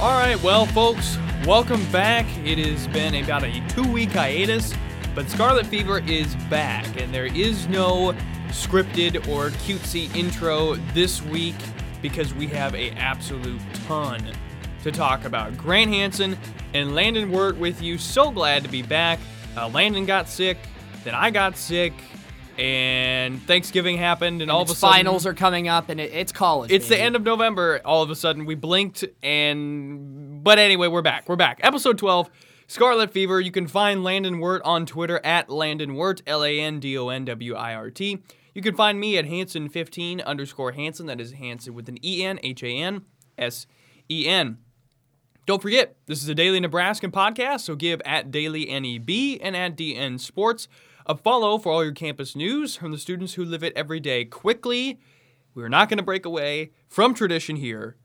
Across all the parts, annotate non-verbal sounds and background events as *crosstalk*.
All right, well, folks, welcome back. It has been about a two week hiatus, but Scarlet Fever is back, and there is no scripted or cutesy intro this week because we have a absolute ton to talk about. Grant Hansen and Landon Wirt with you. So glad to be back. Uh, Landon got sick, then I got sick, and Thanksgiving happened, and, And all of a sudden finals are coming up, and it, it's college. it's the end of November. All of a sudden, we blinked, and but anyway, we're back. We're back. Episode twelve, Scarlet Fever. You can find Landon Wirt on Twitter at Landon Wirt, L A N D O N W I R T. You can find me at Hansen15 underscore Hansen. That is Hansen with an E N, H A N S E N. Don't forget, this is a daily Nebraskan podcast, so give at Daily NEB and at DN Sports a follow for all your campus news from the students who live it every day. Quickly, we're not going to break away from tradition here.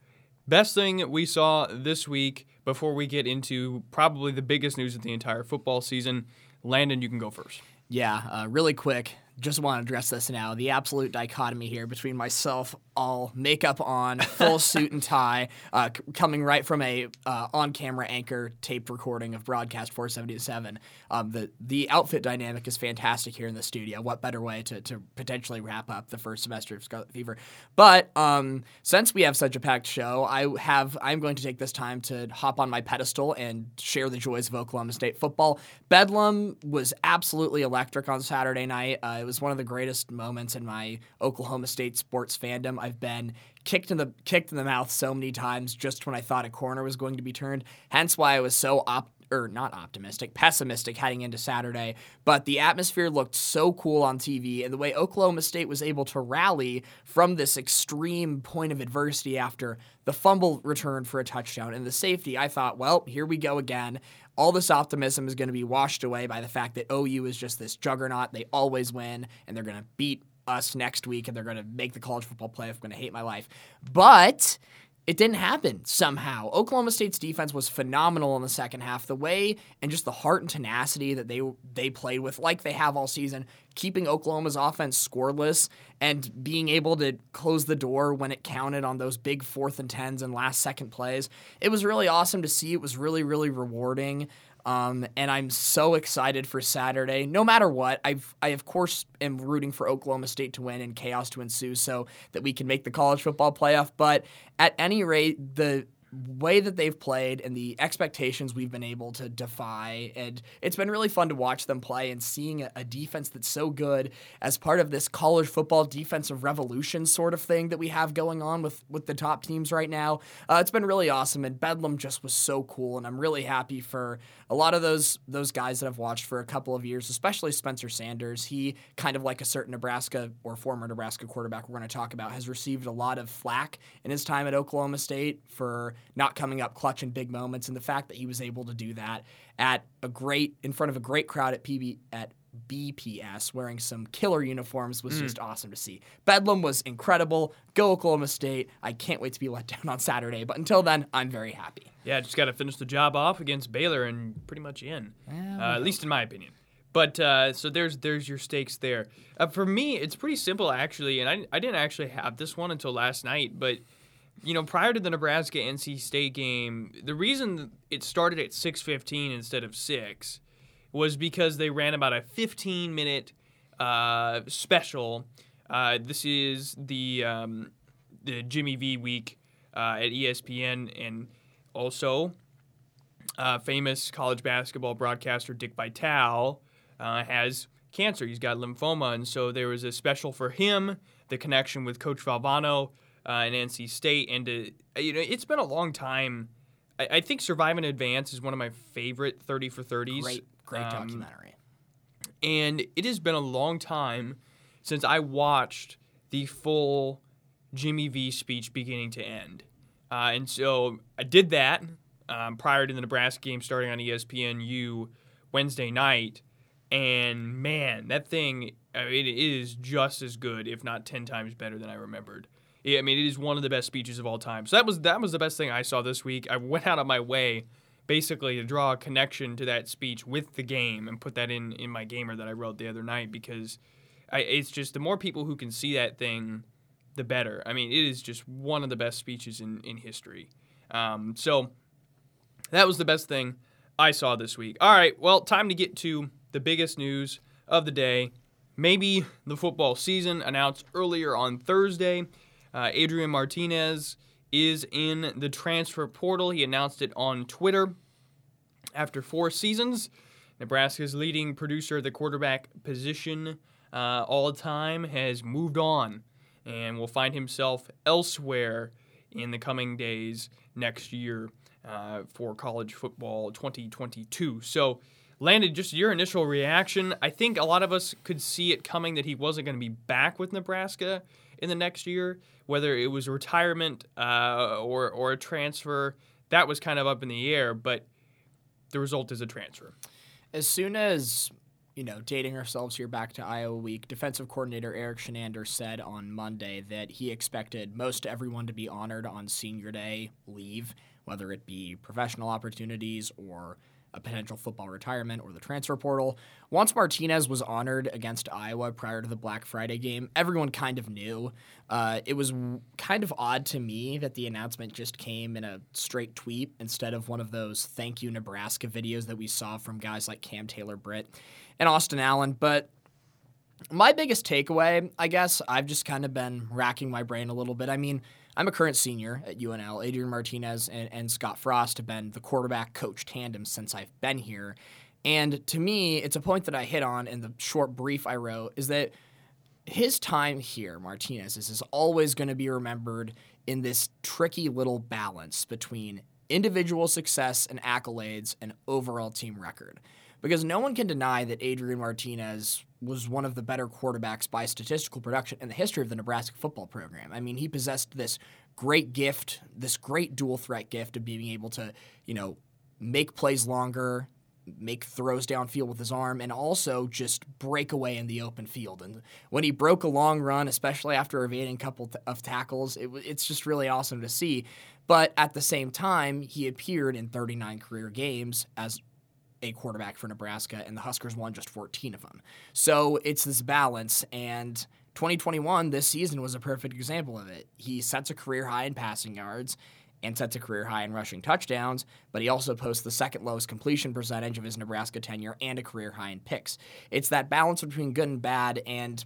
Best thing we saw this week before we get into probably the biggest news of the entire football season. Landon, you can go first. Yeah, uh, really quick. Just want to address this now. The absolute dichotomy here between myself, all makeup on, full *laughs* suit and tie, uh, c- coming right from a uh, on-camera anchor taped recording of broadcast 477. Um, the the outfit dynamic is fantastic here in the studio. What better way to, to potentially wrap up the first semester of Scarlet Fever? But um, since we have such a packed show, I have I'm going to take this time to hop on my pedestal and share the joys of Oklahoma State football. Bedlam was absolutely electric on Saturday night. Uh, it was one of the greatest moments in my Oklahoma State sports fandom. I've been kicked in the kicked in the mouth so many times just when I thought a corner was going to be turned. Hence why I was so op or not optimistic, pessimistic heading into Saturday. But the atmosphere looked so cool on TV, and the way Oklahoma State was able to rally from this extreme point of adversity after the fumble return for a touchdown and the safety, I thought, well, here we go again. All this optimism is going to be washed away by the fact that OU is just this juggernaut. They always win, and they're going to beat us next week, and they're going to make the college football playoff. I'm going to hate my life. But it didn't happen somehow. Oklahoma State's defense was phenomenal in the second half. The way and just the heart and tenacity that they they played with, like they have all season, keeping Oklahoma's offense scoreless and being able to close the door when it counted on those big fourth and tens and last second plays. It was really awesome to see. It was really really rewarding. Um, and I'm so excited for Saturday. No matter what, I've I of course am rooting for Oklahoma State to win and chaos to ensue, so that we can make the college football playoff. But at any rate, the way that they've played and the expectations we've been able to defy. And it's been really fun to watch them play and seeing a, defense that's so good as part of this college football defensive revolution sort of thing that we have going on with with the top teams right now. Uh, it's been really awesome. And bedlam just was so cool. And i'm really happy for a lot of those those guys that i've watched for a couple of years especially spencer sanders. He kind of like a certain nebraska or former nebraska quarterback we're going to talk about has received a lot of flack in his time at oklahoma state for not coming up clutch in big moments, and the fact that he was able to do that at a great in front of a great crowd at PB at BPS wearing some killer uniforms was just awesome to see. Bedlam was incredible. Go Oklahoma State. I can't wait to be let *laughs* down on Saturday, but until then, I'm very happy. Yeah, just got to finish the job off against Baylor and pretty much in, uh, at least in my opinion. But uh, so there's there's your stakes there. Uh, for me, it's pretty simple actually, and I, I didn't actually have this one until last night. But you know, prior to the Nebraska NC State game, the reason it started at 6:15 instead of six was because they ran about a 15 minute uh, special. Uh, this is the um, the Jimmy V week uh, at ESPN, and also uh, famous college basketball broadcaster Dick Vitale uh, has cancer. He's got lymphoma, and so there was a special for him. The connection with Coach Valvano uh, and NC State, and uh, you know it's been a long time. I, I think Survive and Advance is one of my favorite thirty for thirties. Great, great Um, documentary. and it has been a long time since I watched the full Jimmy V speech beginning to end. Uh, and so I did that um, prior to the Nebraska game starting on ESPNU Wednesday night. And man, that thing, I mean, it is just as good, if not 10 times better than I remembered. Yeah, I mean, it is one of the best speeches of all time. So that was that was the best thing I saw this week. I went out of my way basically to draw a connection to that speech with the game and put that in in my gamer that I wrote the other night because I, it's just the more people who can see that thing, the better. I mean, it is just one of the best speeches in in history. Um, so That was the best thing I saw this week. All right, well, time to get to the biggest news of the day. Maybe the football season announced earlier on Thursday. Uh, Adrian Martinez is in the transfer portal. He announced it on Twitter. After four seasons, Nebraska's leading producer of the quarterback position uh, all time has moved on and will find himself elsewhere in the coming days next year uh, for college football 2022. So, Landon, just your initial reaction. I think a lot of us could see it coming that he wasn't going to be back with Nebraska in the next year, whether it was retirement uh, or, or a transfer. That was kind of up in the air, but the result is a transfer. As soon as you know, dating ourselves here back to Iowa week, defensive coordinator Erik Chinander said on Monday that he expected most everyone to be honored on senior day leave, whether it be professional opportunities or a potential football retirement or the transfer portal. Once Martinez was honored against Iowa prior to the Black Friday game, everyone kind of knew. Uh, it was kind of odd to me that the announcement just came in a straight tweet instead of one of those thank you Nebraska videos that we saw from guys like Cam Taylor Britt and Austin Allen. But my biggest takeaway, I guess, I've just kind of been racking my brain a little bit. I mean, I'm a current senior at UNL. Adrian Martinez and, and Scott Frost have been the quarterback coach tandem since I've been here. And to me, it's a point that I hit on in the short brief I wrote is that his time here, Martinez, is, is always going to be remembered in this tricky little balance between individual success and accolades and overall team record. Because no one can deny that Adrian Martinez was one of the better quarterbacks by statistical production in the history of the Nebraska football program. I mean, he possessed this great gift, this great dual threat gift of being able to, you know, make plays longer, make throws downfield with his arm, and also just break away in the open field. And when he broke a long run, especially after evading a couple of tackles, it, it's just really awesome to see. But at the same time, he appeared in 39 career games as a quarterback for Nebraska, and the Huskers won just 14 of them. So it's this balance, and 2021, this season, was a perfect example of it. He sets a career high in passing yards and sets a career high in rushing touchdowns, but he also posts the second lowest completion percentage of his Nebraska tenure and a career high in picks. It's that balance between good and bad, and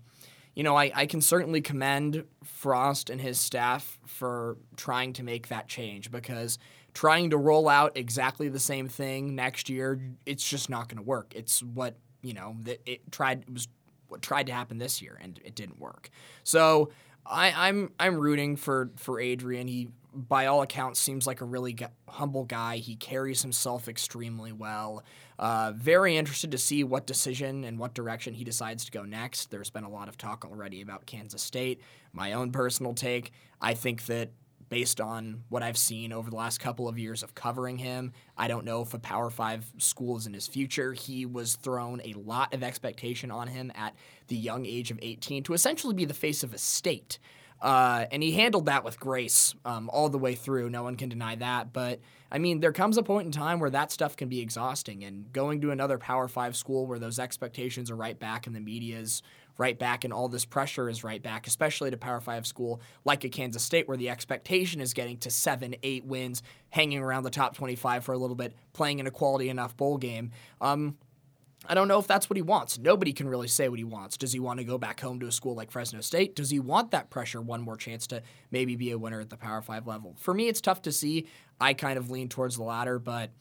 you know, I, I can certainly commend Frost and his staff for trying to make that change because trying to roll out exactly the same thing next year, it's just not going to work. It's what you know that it tried it was what tried to happen this year, and it didn't work. So I, I'm I'm rooting for for Adrian. He by all accounts seems like a really humble guy. He carries himself extremely well. Uh, very interested to see what decision and what direction he decides to go next. There's been a lot of talk already about Kansas State. My own personal take, I think that based on what I've seen over the last couple of years of covering him. I don't know if a Power Five school is in his future. He was thrown a lot of expectation on him at the young age of 18 to essentially be the face of a state. Uh, and he handled that with grace um, all the way through. No one can deny that. But I mean, there comes a point in time where that stuff can be exhausting. And going to another Power Five school where those expectations are right back in the media's right back and all this pressure is right back, especially to Power Five school like a Kansas State where the expectation is getting to seven, eight wins, hanging around the top 25 for a little bit, playing in a quality enough bowl game. Um, I don't know if that's what he wants. Nobody can really say what he wants. Does he want to go back home to a school like Fresno State? Does he want that pressure, one more chance to maybe be a winner at the Power Five level? For me, it's tough to see. I kind of lean towards the latter, but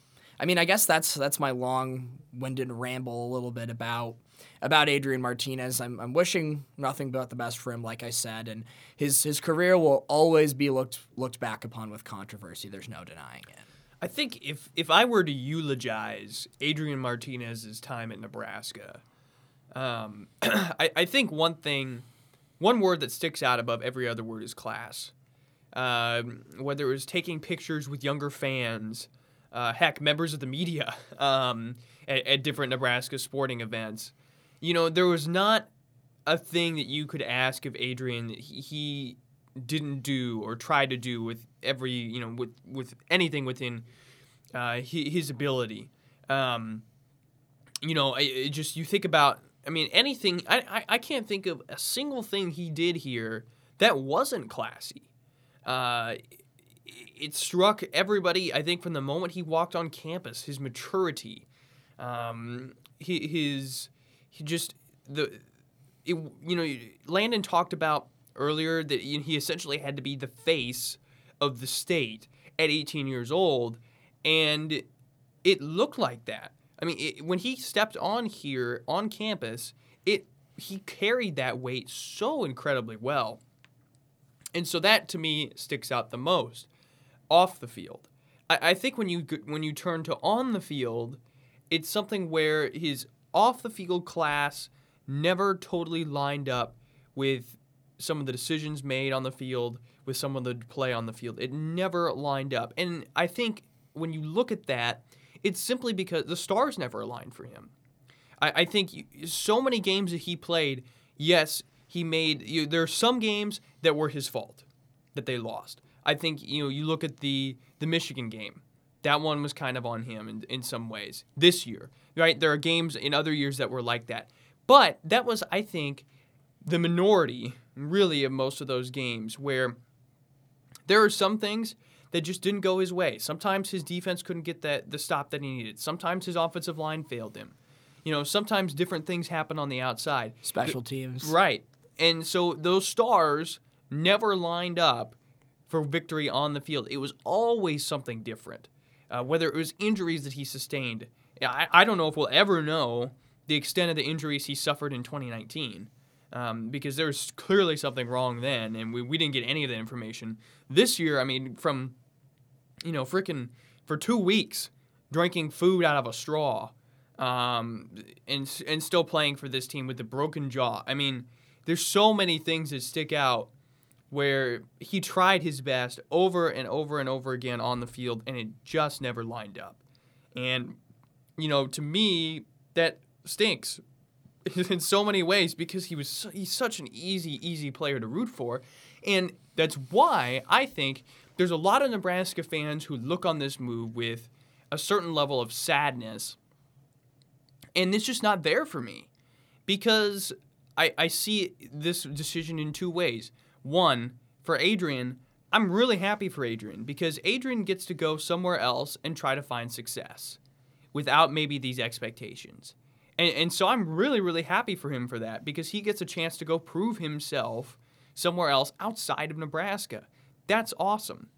I mean, I guess that's that's my long-winded ramble a little bit about about Adrian Martinez. I'm, I'm wishing nothing but the best for him, like I said, and his his career will always be looked looked back upon with controversy. There's no denying it. I think if if I were to eulogize Adrian Martinez's time at Nebraska, um, *clears throat* I, I, think one thing, one word that sticks out above every other word is class. Um, whether it was taking pictures with younger fans, uh, heck, members of the media *laughs* um, at, at different Nebraska sporting events you know, there was not a thing that you could ask of Adrian that he, didn't do or try to do with every, you know, with with anything within uh, his ability. Um, you know, it, just you think about. I mean, anything. I, I I can't think of a single thing he did here that wasn't classy. Uh, it struck everybody. I think from the moment he walked on campus, his maturity, um, his he just the it, you know Landon talked about earlier that he essentially had to be the face of the state at 18 years old, and it looked like that. I mean, it, when he stepped on here on campus, it he carried that weight so incredibly well. And so that to me sticks out the most off the field. I, I think when you when you turn to on the field, it's something where his off the field class never totally lined up with some of the decisions made on the field, with some of the play on the field. It never lined up. And I think when you look at that, it's simply because the stars never aligned for him. I, I think so many games that he played, yes, he made. You, there are some games that were his fault that they lost. I think you know you look at the the Michigan game. That one was kind of on him in, in some ways this year, right? There are games in other years that were like that. But that was, I think, the minority, really, of most of those games where there are some things that just didn't go his way. Sometimes his defense couldn't get that the stop that he needed. Sometimes his offensive line failed him. You know, sometimes different things happen on the outside. Special teams. Right. And so those stars never lined up for victory on the field. It was always something different. Uh, whether it was injuries that he sustained. I, I don't know if we'll ever know the extent of the injuries he suffered in 2019. Um, because there's clearly something wrong then, and we, we didn't get any of that information. This year, I mean, from, you know, freaking for two weeks, drinking food out of a straw, um, and and still playing for this team with the broken jaw. I mean, there's so many things that stick out where he tried his best over and over and over again on the field, and it just never lined up. And you know, to me, that stinks *laughs* in so many ways because he was he's such an easy, easy player to root for, and that's why I think there's a lot of Nebraska fans who look on this move with a certain level of sadness. And it's just not there for me because I, I see this decision in two ways. One, for Adrian, I'm really happy for Adrian because Adrian gets to go somewhere else and try to find success without maybe these expectations. And, and so I'm really, really happy for him for that because he gets a chance to go prove himself somewhere else outside of Nebraska. That's awesome.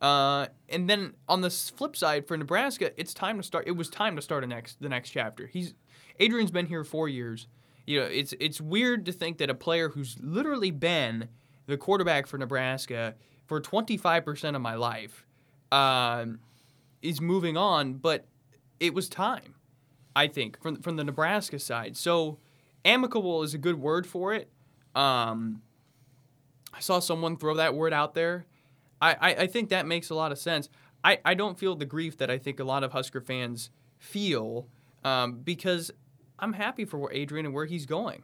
Uh, and then on the flip side for Nebraska, it's time to start. It was time to start a next the next chapter. He's Adrian's been here four years. You know, it's it's weird to think that a player who's literally been the quarterback for Nebraska for 25% of my life uh, is moving on, but it was time. I think from from the Nebraska side. So amicable is a good word for it. Um, I saw someone throw that word out there I, I, I think that makes a lot of sense. I, I don't feel the grief that I think a lot of Husker fans feel um, because I'm happy for Adrian and where he's going.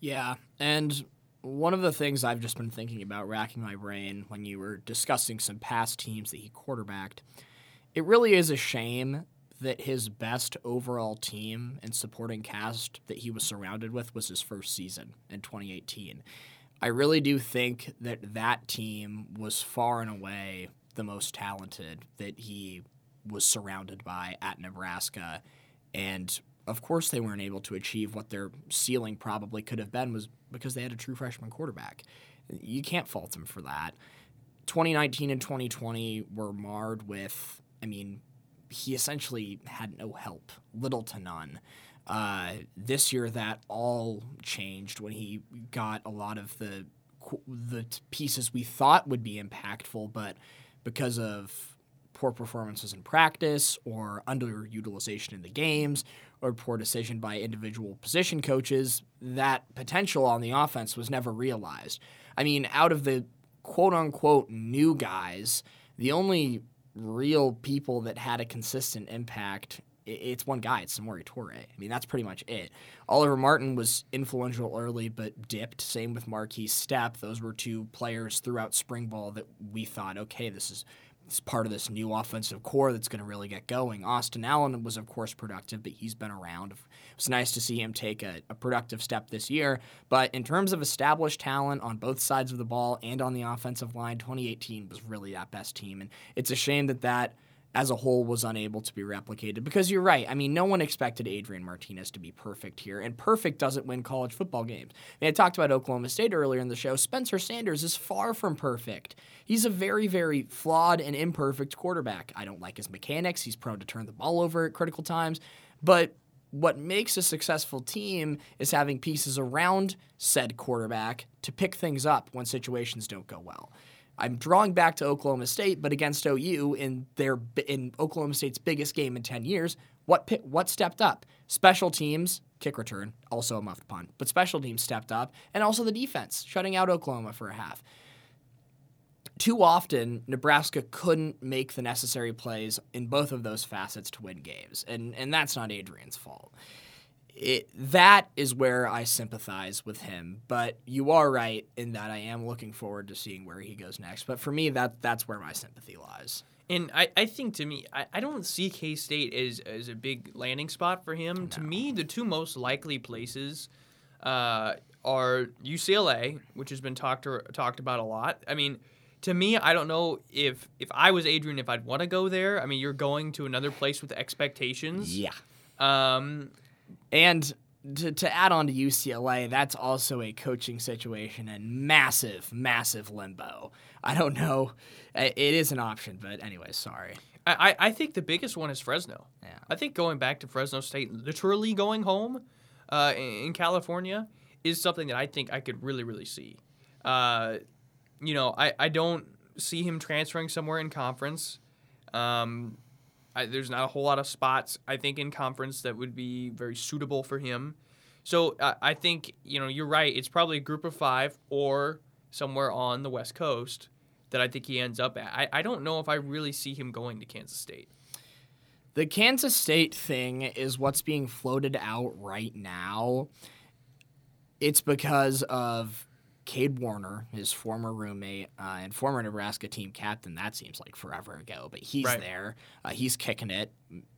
Yeah, and one of the things I've just been thinking about, racking my brain when you were discussing some past teams that he quarterbacked, it really is a shame that his best overall team and supporting cast that he was surrounded with was his first season in 2018. I really do think that that team was far and away the most talented that he was surrounded by at Nebraska. And of course, they weren't able to achieve what their ceiling probably could have been, was because they had a true freshman quarterback. You can't fault them for that. 2019 and 2020 were marred with, I mean, he essentially had no help, little to none. Uh, this year, that all changed when he got a lot of the the pieces we thought would be impactful, but because of poor performances in practice or underutilization in the games or poor decision by individual position coaches, that potential on the offense was never realized. I mean, out of the quote unquote new guys, the only real people that had a consistent impact it's one guy. It's Samori Toure. I mean, that's pretty much it. Oliver Martin was influential early, but dipped. Same with Marquis Stepp. Those were two players throughout spring ball that we thought, okay, this is He's part of this new offensive core that's going to really get going. Austin Allen was, of course, productive, but he's been around. It's nice to see him take a, a, productive step this year. But in terms of established talent on both sides of the ball and on the offensive line, 2018 was really that best team. And it's a shame that that as a whole was unable to be replicated because you're right. I mean, no one expected Adrian Martinez to be perfect here, and perfect doesn't win college football games. I, mean, I talked about Oklahoma State earlier in the show. Spencer Sanders is far from perfect. He's a very, very flawed and imperfect quarterback. I don't like his mechanics. He's prone to turn the ball over at critical times, but what makes a successful team is having pieces around said quarterback to pick things up when situations don't go well. I'm drawing back to Oklahoma State, but against OU in their in Oklahoma State's biggest game in 10 years, what what stepped up? Special teams, kick return, also a muffed punt, but special teams stepped up, and also the defense, shutting out Oklahoma for a half. Too often, Nebraska couldn't make the necessary plays in both of those facets to win games, and and that's not Adrian's fault it, that is where I sympathize with him. But you are right in that I am looking forward to seeing where he goes next. But for me, that that's where my sympathy lies. And I, I think to me, I, I don't see K State as, as a big landing spot for him. No. To me, the two most likely places uh, are UCLA, which has been talked to, talked about a lot. I mean, to me, I don't know if if I was Adrian, if I'd want to go there. I mean, you're going to another place with expectations. Yeah. Um, and to, to add on to UCLA, that's also a coaching situation and massive, massive limbo. I don't know. It is an option, but anyway, sorry. I, I think the biggest one is Fresno. Yeah. I think going back to Fresno State, literally going home uh, in, California, is something that I think I could really, really see. Uh, you know, I, I don't see him transferring somewhere in conference. Um, I, there's not a whole lot of spots I think in conference that would be very suitable for him. So uh, I think you know you're right. It's probably a group of five or somewhere on the West Coast that I think he ends up at. I, I don't know if I really see him going to Kansas State. The Kansas State thing is what's being floated out right now. It's because of Cade Warner, his former roommate uh, and former Nebraska team captain, that seems like forever ago, but he's right. there. Uh, he's kicking it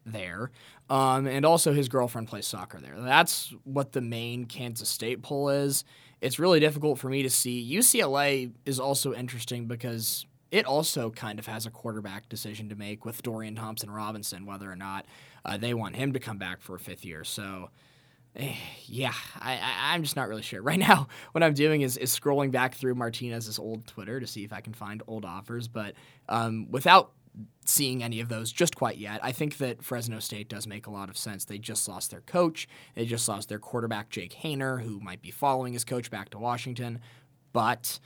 there. Um, and also, his girlfriend plays soccer there. That's what the main Kansas State pull is. It's really difficult for me to see. UCLA is also interesting because it also kind of has a quarterback decision to make with Dorian Thompson Robinson, whether or not uh, they want him to come back for a fifth year. So *sighs* yeah, I, am just not really sure. *laughs* Right now, what I'm doing is, is scrolling back through Martinez's old Twitter to see if I can find old offers, but um, without seeing any of those just quite yet, I think that Fresno State does make a lot of sense. They just lost their coach, they just lost their quarterback, Jake Haener, who might be following his coach back to Washington, but.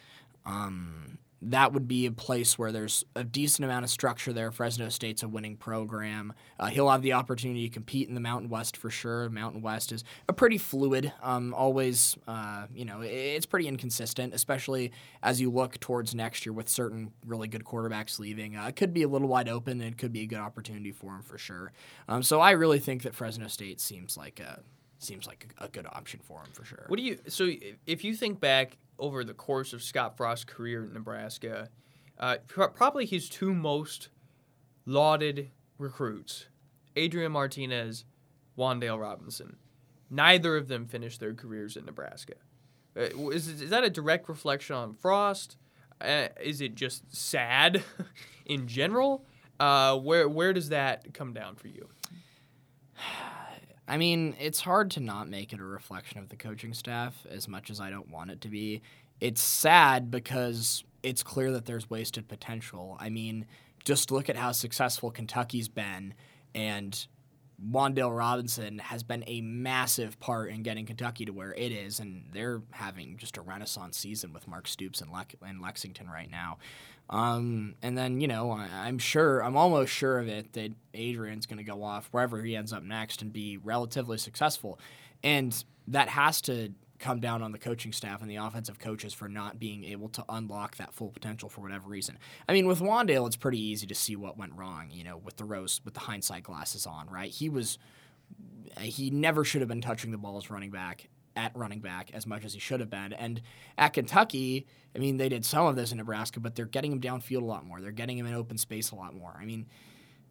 Um, that would be a place where there's a decent amount of structure there. Fresno State's a winning program. Uh, he'll have the opportunity to compete in the Mountain West for sure. Mountain West is a pretty fluid, um, always, uh, you know, it's pretty inconsistent, especially as you look towards next year with certain really good quarterbacks leaving. Uh, it could be a little wide open and it could be a good opportunity for him for sure. Um, so I really think that Fresno State seems like a seems like a, good option for him for sure. What do you so if you think back over the course of Scott Frost's career in Nebraska, uh, probably his two most lauded recruits, Adrian Martinez, Wan'Dale Robinson. Neither of them finished their careers in Nebraska. Uh, is, is that a direct reflection on Frost? Uh, is it just sad *laughs* in general? Uh, where where does that come down for you? *sighs* *sighs* *sighs* I mean, it's hard to not make it a reflection of the coaching staff as much as I don't want it to be. It's sad because it's clear that there's wasted potential. I mean, just look at how successful Kentucky's been, and Wan'Dale Robinson has been a massive part in getting Kentucky to where it is, and they're having just a renaissance season with Mark Stoops in, Le- in Lexington right now. Um, and then, you know, I, am sure, I'm almost sure of it that Adrian's going to go off wherever he ends up next and be relatively successful. And that has to come down on the coaching staff and the offensive coaches for not being able to unlock that full potential for whatever reason. I mean, with Wan'Dale, it's pretty easy to see what went wrong, you know, with the rose, with the hindsight glasses on, right? He was, he never should have been touching the ball as running back at running back as much as he should have been. And at Kentucky, I mean, they did some of this in Nebraska, but they're getting him downfield a lot more. They're getting him in open space a lot more. I mean,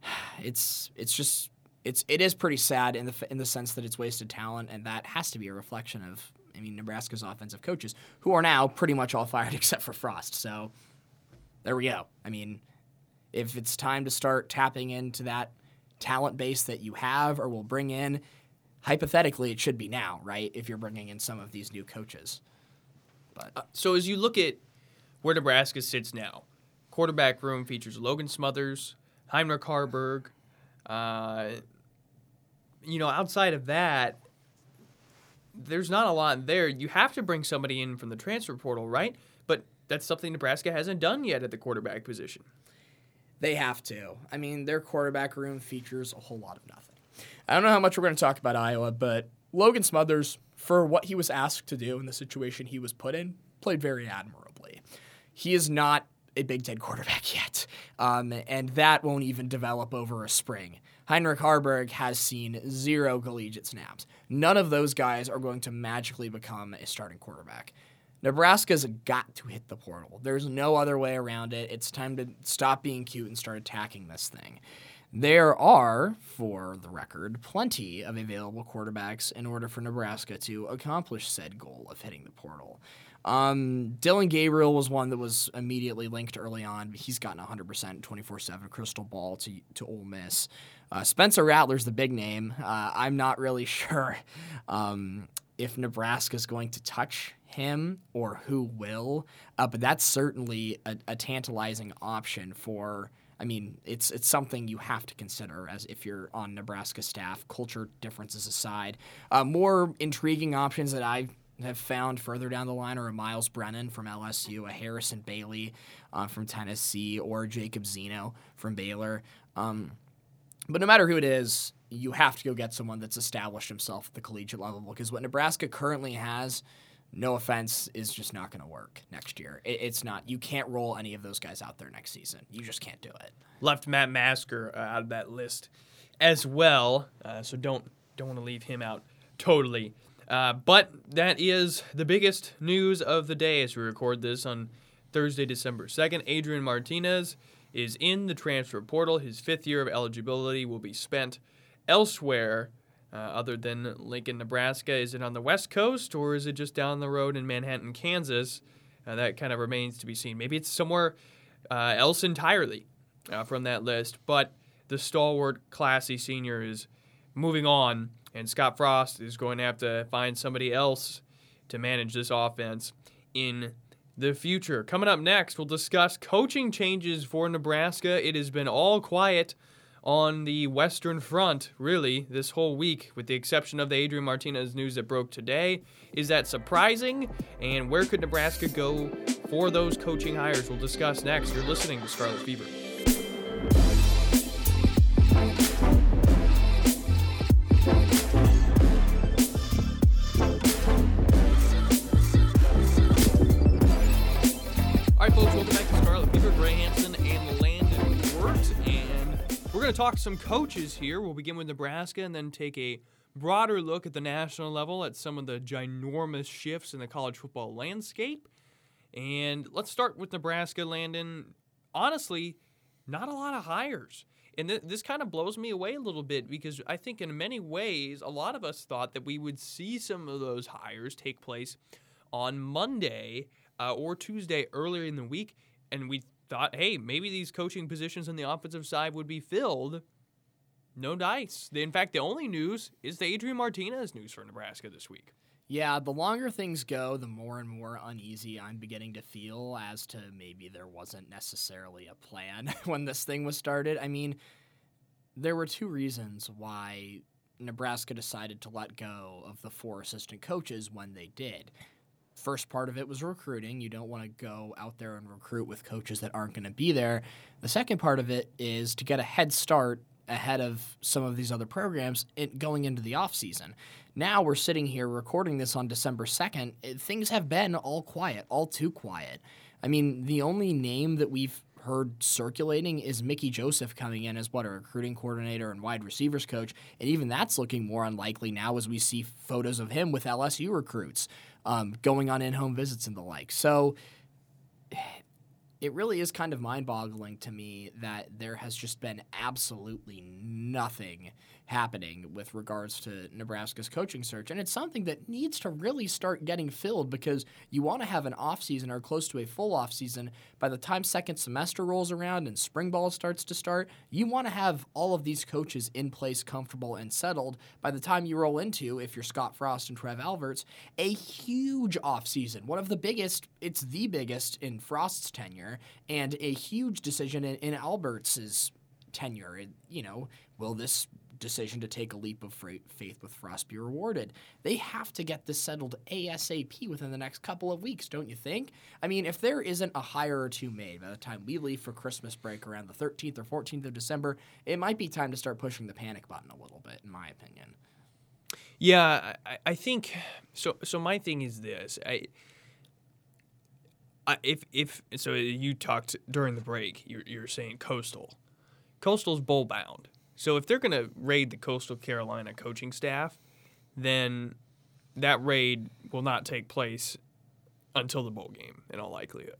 *sighs* it's it's just it's it is pretty sad in the in the sense that it's wasted talent, and that has to be a reflection of I mean Nebraska's offensive coaches who are now pretty much all *laughs* fired except for Frost. So there we go. I mean, if it's time to start tapping into that talent base that you have or will bring in, hypothetically, it should be now, right? If you're bringing in some of these new coaches. But uh, so as you look at where Nebraska sits now, quarterback room features Logan Smothers, Heinrich Haarberg. Uh, you know, outside of that, there's not a lot there. You have to bring somebody in from the transfer portal, right? But that's something Nebraska hasn't done yet at the quarterback position. They have to. I mean, their quarterback room features a whole lot of nothing. I don't know how much we're going to talk about Iowa, but Logan Smothers, for what he was asked to do in the situation he was put in, played very admirably. He is not a Big Ten quarterback *laughs* yet, um, and that won't even develop over a spring. Heinrich Haarberg has seen zero collegiate snaps. None of those guys are going to magically become a starting quarterback. Nebraska's got to hit the portal. There's no other way around it. It's time to stop being cute and start attacking this thing. There are, for the record, plenty of available quarterbacks in order for Nebraska to accomplish said goal of hitting the portal. Um, Dillon Gabriel was one that was immediately linked early on. He's gotten 100% 24 7 crystal ball to, to Ole Miss. Uh, Spencer Rattler's the big name. Uh, I'm not really *laughs* sure um, if Nebraska is going to touch him or who will, uh, but that's certainly a, a, tantalizing option for. I mean, it's it's something you have to consider as if you're on Nebraska staff. Culture differences aside, uh, more intriguing options that I have found further down the line are a Myles Brennan from LSU, a Harrison Bailey uh, from Tennessee, or Jacob Zeno from Baylor. Um, but no matter who it is, you have to go get someone that's established himself at the collegiate level because what Nebraska currently has, no offense, is just not going to work next year. It, it's not. You can't roll any of those guys out there next season. You just can't do it. Left Matt Masker uh, out of that list as well, uh, so don't don't want to leave him out totally. Uh, but that is the biggest news of the day as we record this on Thursday, December 2nd. Adrian Martinez is in the transfer portal. His fifth year of eligibility will be spent elsewhere uh, other than Lincoln, Nebraska. Is it on the West Coast or is it just down the road in Manhattan, Kansas? Uh, that kind of remains to be seen. Maybe it's somewhere uh, else entirely uh, from that list. But the stalwart, classy senior is moving on, and Scott Frost is going to have to find somebody else to manage this offense in the future. Coming up next, we'll discuss coaching changes for Nebraska. It has been all quiet on the Western Front, really, this whole week, with the exception of the Adrian Martinez news that broke today. Is that surprising? And where could Nebraska go for those coaching hires? We'll discuss next. You're listening to Scarlet Fever. Talk some coaches here. We'll begin with Nebraska and then take a broader look at the national level at some of the ginormous shifts in the college football landscape. And let's start with Nebraska, Landon. Honestly, not a lot of hires. And th- this kind of blows me away a little bit because I think, in many ways, a lot of us thought that we would see some of those hires take place on Monday uh, or Tuesday earlier in the week. And we thought, hey, maybe these coaching positions on the offensive side would be filled. No dice. In fact, the only news is the Adrian Martinez news for Nebraska this week. Yeah, the longer things go, the more and more uneasy I'm beginning to feel as to maybe there wasn't necessarily a plan *laughs* when this thing was started. I mean, there were two reasons why Nebraska decided to let go of the four assistant coaches when they did first part of it was recruiting. You don't want to go out there and recruit with coaches that aren't going to be there. The second part of it is to get a head start ahead of some of these other programs going into the off season. Now we're sitting here recording this on December 2nd. It, uh, things have been all quiet, all too quiet. I mean, the only name that we've heard circulating is Mickey Joseph coming in as what a recruiting coordinator and wide receivers coach, and even that's looking more unlikely now as we see photos of him with LSU recruits um, going on in-home visits and the like. So it really is kind of mind-boggling to me that there has just been absolutely nothing happening with regards to Nebraska's coaching search. And it's something that needs to really start getting filled because you want to have an offseason or close to a full offseason by the time second semester rolls around and spring ball starts to start. You want to have all of these coaches in place, comfortable, and settled by the time you roll into, if you're Scott Frost and Trev Alberts, a huge offseason. One of the biggest, it's the biggest in Frost's tenure, and a huge decision in, in Alberts' tenure. You know, will this decision to take a leap of faith with Frost be rewarded. They have to get this settled ASAP within the next couple of weeks, don't you think? I mean, if there isn't a hire or two made by the time we leave for Christmas break around the 13th or 14th of December, it might be time to start pushing the panic button a little bit, in my opinion. Yeah, I, I think so. So my thing is this: I, I, if if so, you talked during the break. You're, you're saying coastal, coastal's bowl bound. So if they're going to raid the Coastal Carolina coaching staff, then that raid will not take place until the bowl game in all likelihood.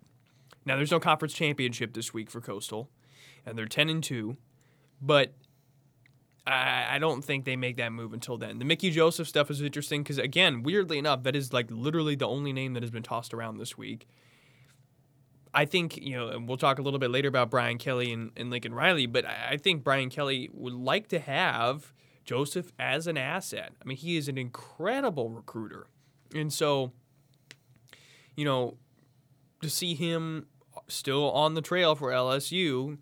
Now there's no conference championship this week for Coastal, and they're ten and two, but I, I don't think they make that move until then. The Mickey Joseph stuff is interesting because again, weirdly enough, that is like literally the only name that has been tossed around this week. I think, you know, and we'll talk a little bit later about Brian Kelly and, and Lincoln Riley, but I think Brian Kelly would like to have Joseph as an asset. I mean, he is an incredible recruiter. And so, you know, to see him still on the trail for LSU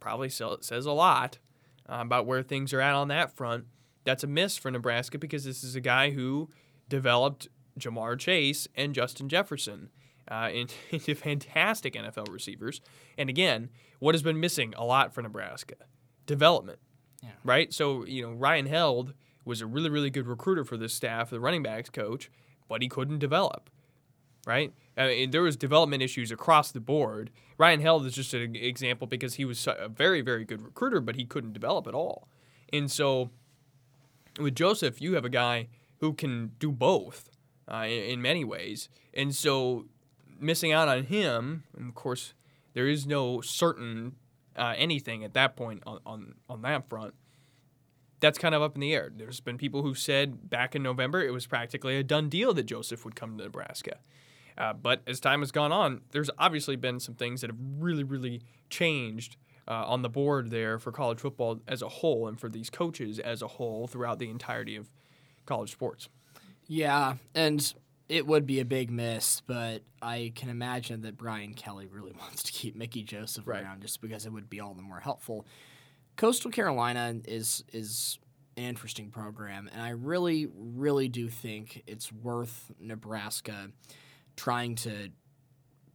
probably says a lot uh, about where things are at on that front. That's a miss for Nebraska because this is a guy who developed Ja'Marr Chase and Justin Jefferson uh, into *laughs* fantastic NFL receivers. And again, what has been missing a lot for Nebraska? Development. Yeah. Right? So, you know, Ryan Held was a really, really good recruiter for this staff, the running backs coach, but he couldn't develop. Right? I mean, there was development issues across the board. Ryan Held is just an example because he was a very, very good recruiter, but he couldn't develop at all. And so with Joseph, you have a guy who can do both uh, in, in many ways. And so missing out on him, and of course, there is no certain uh, anything at that point on, on, on that front. That's kind of up in the air. There's been people who said back in November it was practically a done deal that Joseph would come to Nebraska. Uh, but as time has gone on, there's obviously been some things that have really, really changed uh, on the board there for college football as a whole and for these coaches as a whole throughout the entirety of college sports. Yeah, and it would be a big miss, but I can imagine that Brian Kelly really *laughs* wants to keep Mickey Joseph right. around just because it would be all the more helpful. Coastal Carolina is is an interesting program, and I really, really do think it's worth Nebraska trying to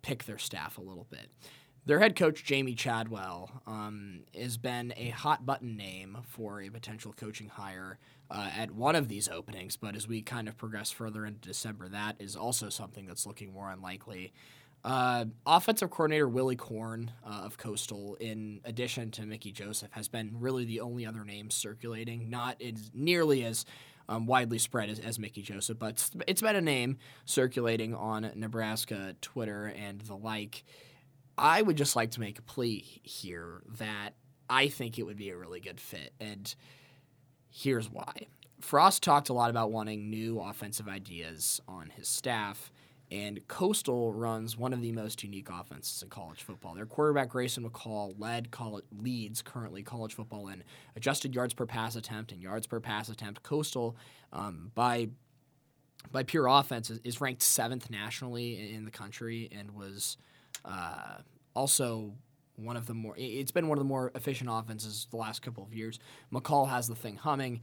pick their staff a little bit. Their head coach, Jamey Chadwell, um, has been a hot button name for a potential coaching hire uh, at one of these openings, but as we kind of progress further into December, that is also something that's looking more unlikely. Uh, offensive coordinator Willy Korn uh, of Coastal, in addition to Mickey Joseph, has been really the only other name circulating, not as nearly as um, widely spread as, as Mickey Joseph, but it's, it's been a name circulating on Nebraska Twitter and the like. I would just like to make a plea here that I think it would be a really good fit. And Here's why. Frost talked a lot about wanting new offensive ideas on his staff, and Coastal runs one of the most unique offenses in college football. Their quarterback Grayson McCall led leads currently college football in adjusted yards per pass attempt and yards per pass attempt. Coastal, um, by by pure offense, is, ranked seventh nationally in the country and was uh, also one of the more it's been one of the more efficient offenses the last couple of years. McCall has the thing humming.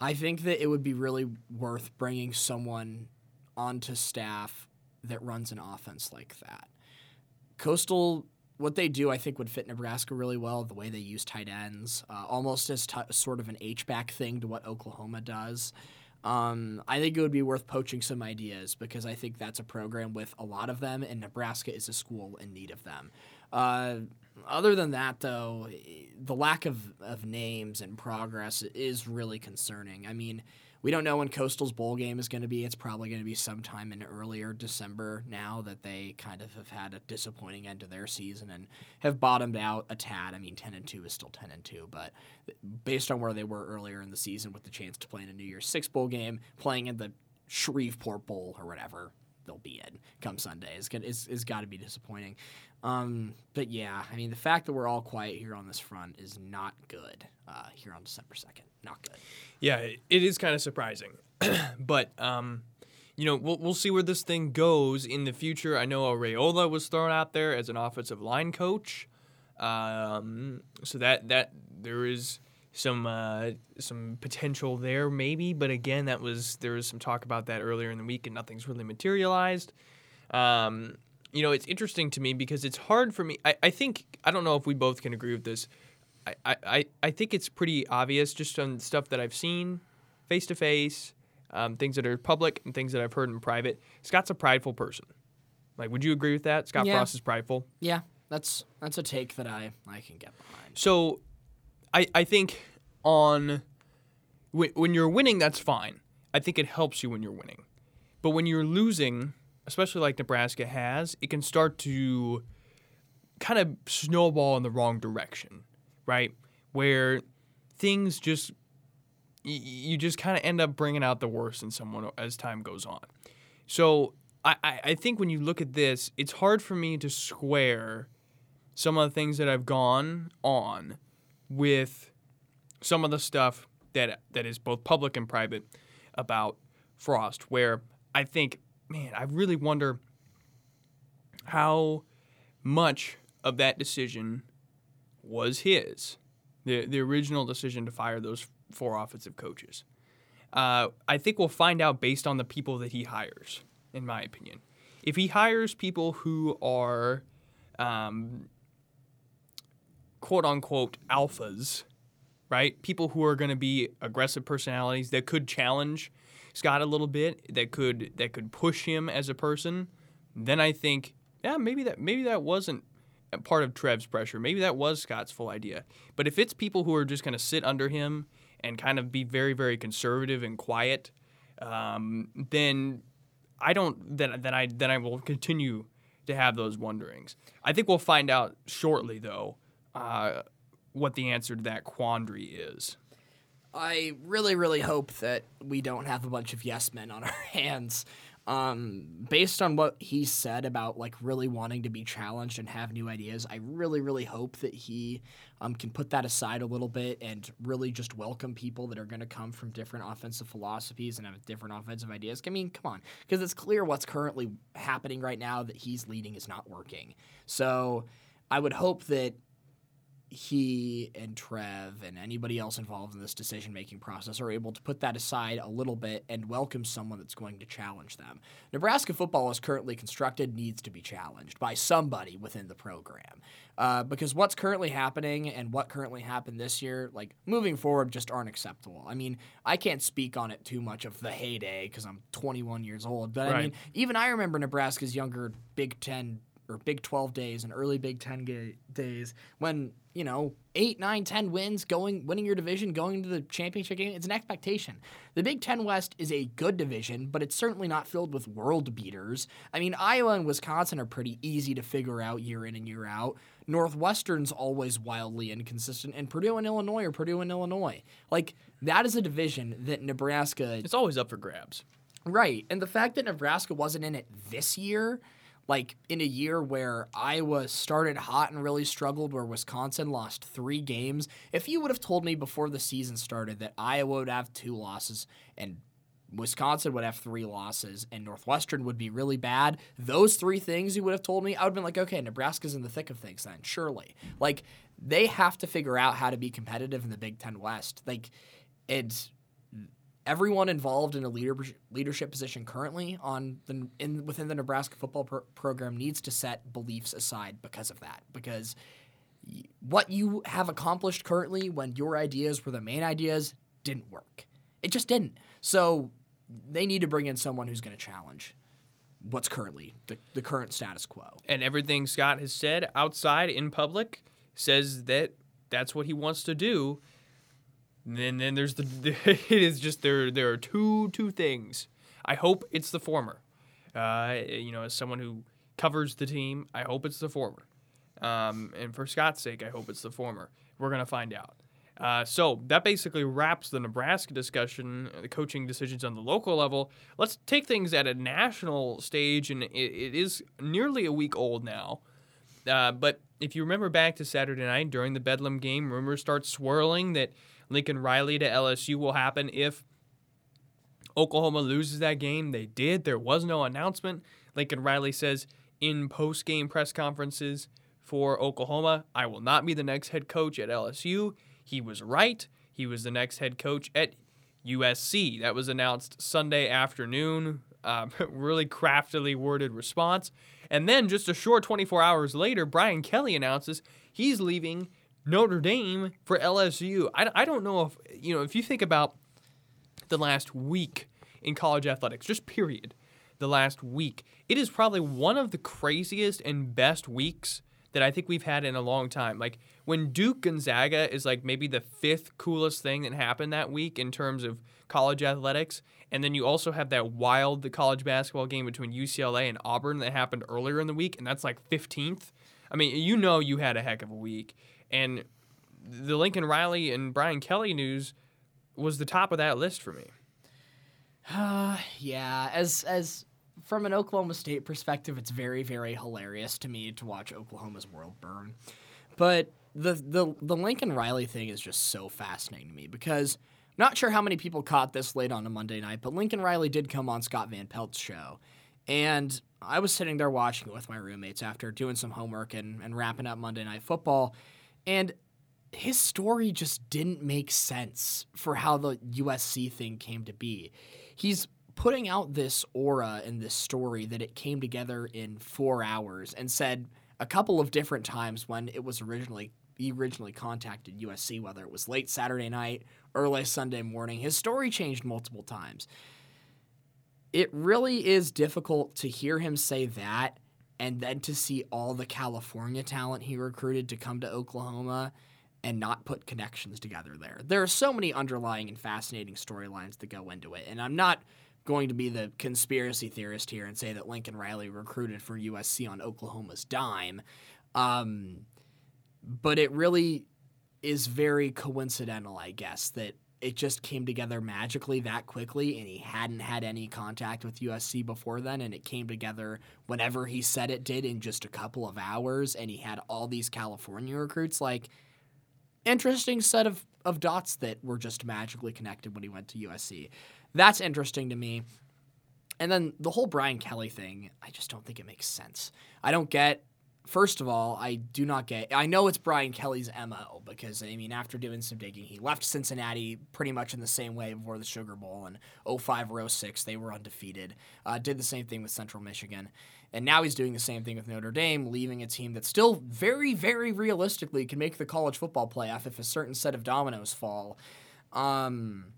I think that it would be really worth bringing someone onto staff that runs an offense like that. Coastal, what they do, I think, would fit Nebraska really well. The way they use tight ends, uh, almost as t- sort of an H back thing to what Oklahoma does. Um, I think it would be worth poaching some ideas because I think that's a program with a lot of them, and Nebraska is a school in need of them. Uh, Other than that, though, the lack of, of names and progress is really concerning. I mean, we don't know when Coastal's bowl game is going to be. It's probably going to be sometime in earlier December now that they kind of have had a disappointing end to their season and have bottomed out a tad. I mean, 10 and 2 is still 10 and 2, but based on where they were earlier in the season with the chance to play in a New Year's Six bowl game, playing in the Shreveport Bowl or whatever they'll be in come Sunday is, is, is got to be disappointing. Um, but yeah, I mean, the fact that we're all quiet here on this front is not good uh, here on December 2nd. Not good. Yeah, it is kind of surprising. *clears throat* but, um, you know, we'll, we'll see where this thing goes in the future. I know Raiola was thrown out there as an offensive line coach. Um, so that, that there is some uh, some potential there maybe but again that was there was some talk about that earlier in the week and nothing's really materialized um, you know, it's interesting to me because it's hard for me. I, I think I don't know if we both can agree with this. I, I, I think it's pretty obvious just on stuff that I've seen face to face, things that are public and things that I've heard in private. Scott's a prideful person. Like, would you agree with that? Scott yeah. Frost is prideful. Yeah, that's that's a take that I I can get behind. So, I I think on when when you're winning, that's fine. I think it helps you when you're winning, but when you're losing, especially like Nebraska has, it can start to kind of snowball in the wrong direction, right? Where things just you just kind of end up bringing out the worst in someone as time goes on. So I, I think when you look at this, it's hard for me to square some of the things that I've gone on with some of the stuff that that is both public and private about Frost, where I think man, I really wonder how much of that decision was his, the the original decision to fire those four offensive coaches. Uh, I think we'll find out based on the people that he hires, in my opinion. If he hires people who are um, quote unquote alphas, right? People who are going to be aggressive personalities that could challenge Scott a little bit that could that could push him as a person, then I think yeah maybe that maybe that wasn't part of Trev's pressure. Maybe that was Scott's full idea. But if it's people who are just going to sit under him and kind of be very very conservative and quiet, um, then I don't then then I then I will continue to have those wonderings. I think we'll find out shortly though. Uh, what the answer to that quandary is. I really, really hope that we don't have a bunch of yes men on our *laughs* hands. Um, based on what he said about like really wanting to be challenged and have new ideas, I really, really hope that he um, can put that aside a little bit and really just welcome people that are going to come from different offensive philosophies and have different offensive ideas. I mean, come on, because it's clear what's currently happening right now that he's leading is not working. So I would hope that he and Trev and anybody else involved in this decision making process are able to put that aside a little bit and welcome someone that's going to challenge them. Nebraska football, as currently constructed, needs to be challenged by somebody within the program. Uh, because what's currently happening and what currently happened this year, like moving forward, just aren't acceptable. I mean, I can't speak on it too much of the heyday because I'm 21 years old, but right. I mean, even I remember Nebraska's younger Big Ten or Big 12 days and early Big 10 ga- days when, you know, 8, 9, 10 wins, going winning your division, going to the championship game, it's an expectation. The Big 10 West is a good division, but it's certainly not filled with world beaters. I mean, Iowa and Wisconsin are pretty easy to figure out year in and year out. Northwestern's always wildly inconsistent, and Purdue and Illinois are Purdue and Illinois. Like, that is a division that Nebraska. It's always up for grabs. Right. And the fact that Nebraska wasn't in it this year like in a year where Iowa started hot and really struggled, where Wisconsin lost three games, if you would have told me before the season started that Iowa would have two losses and Wisconsin would have three losses and Northwestern would be really bad, those three things you would have told me, I would have been like, okay, Nebraska's in the thick of things then, surely. Like, they have to figure out how to be competitive in the Big Ten West. Like, it's everyone involved in a leader, leadership position currently on the in within the Nebraska football pro- program needs to set beliefs aside because of that because what you have accomplished currently when your ideas were the main ideas didn't work. It just didn't. So they need to bring in someone who's going to challenge what's currently the, the current status quo. And everything Scott has said outside in public says that that's what he wants to do. And then, then there's the *laughs* it is just there there are two two things. I hope it's the former. Uh, you know, as someone who covers the team, I hope it's the former. Um, and for Scott's sake, I hope it's the former. We're gonna find out. Uh, so that basically wraps the Nebraska discussion, the coaching decisions on the local level. Let's take things at a national stage, and it, it is nearly a week old now. Uh, but if you remember back to Saturday night during the Bedlam game, rumors start swirling that Lincoln Riley to LSU will happen if Oklahoma loses that game. They did. There was no announcement. Lincoln Riley says in post game press conferences for Oklahoma, I will not be the next head coach at LSU. He was right. He was the next head coach at USC. That was announced Sunday afternoon. Um, *laughs* really craftily worded response. And then just a short 24 hours later, Brian Kelly announces he's leaving Notre Dame for LSU. I, I don't know if, you know, if you think about the last week in college athletics, just period, the last week, it is probably one of the craziest and best weeks that I think we've had in a long time. Like when Duke Gonzaga is like maybe the fifth coolest thing that happened that week in terms of college athletics. And then you also have that wild the college basketball game between UCLA and Auburn that happened earlier in the week, and that's like 15th. I mean, you know you had a heck of a week. And the Lincoln Riley and Brian Kelly news was the top of that list for me. Uh, *sighs* yeah, as as from an Oklahoma State perspective, it's very very hilarious to me to watch Oklahoma's world burn. But the the the Lincoln Riley thing is just so fascinating to me because I'm not sure how many people caught this late on a Monday night, but Lincoln Riley did come on Scott Van Pelt's show. And I was sitting there watching it with my roommates after doing some homework and, and wrapping up Monday Night Football. And his story just didn't make sense for how the USC thing came to be. He's putting out this aura and this story that it came together in four hours and said a couple of different times when it was originally he originally contacted USC, whether it was late Saturday night, early Sunday morning. His story changed multiple times. It really is difficult to hear him say that and then to see all the California talent he recruited to come to Oklahoma and not put connections together there. There are so many underlying and fascinating storylines that go into it. And I'm not going to be the conspiracy theorist here and say that Lincoln Riley recruited for USC on Oklahoma's dime. Um, but it really is very coincidental, I guess, that it just came together magically that quickly and he hadn't had any contact with USC before then and it came together whenever he said it did in just a couple of hours and he had all these California recruits like interesting set of, of dots that were just magically connected when he went to USC. That's interesting to me. And then the whole Brian Kelly thing, I just don't think it makes sense. I don't get first of all, I do not get. I know it's Brian Kelly's mo because I mean, after doing some digging, he left Cincinnati pretty much in the same way before the Sugar Bowl and 05 or 06 they were undefeated. Uh, did the same thing with Central Michigan, and now he's doing the same thing with Notre Dame, leaving a team that still very, very realistically can make the college football playoff if a certain set of dominoes fall. Um,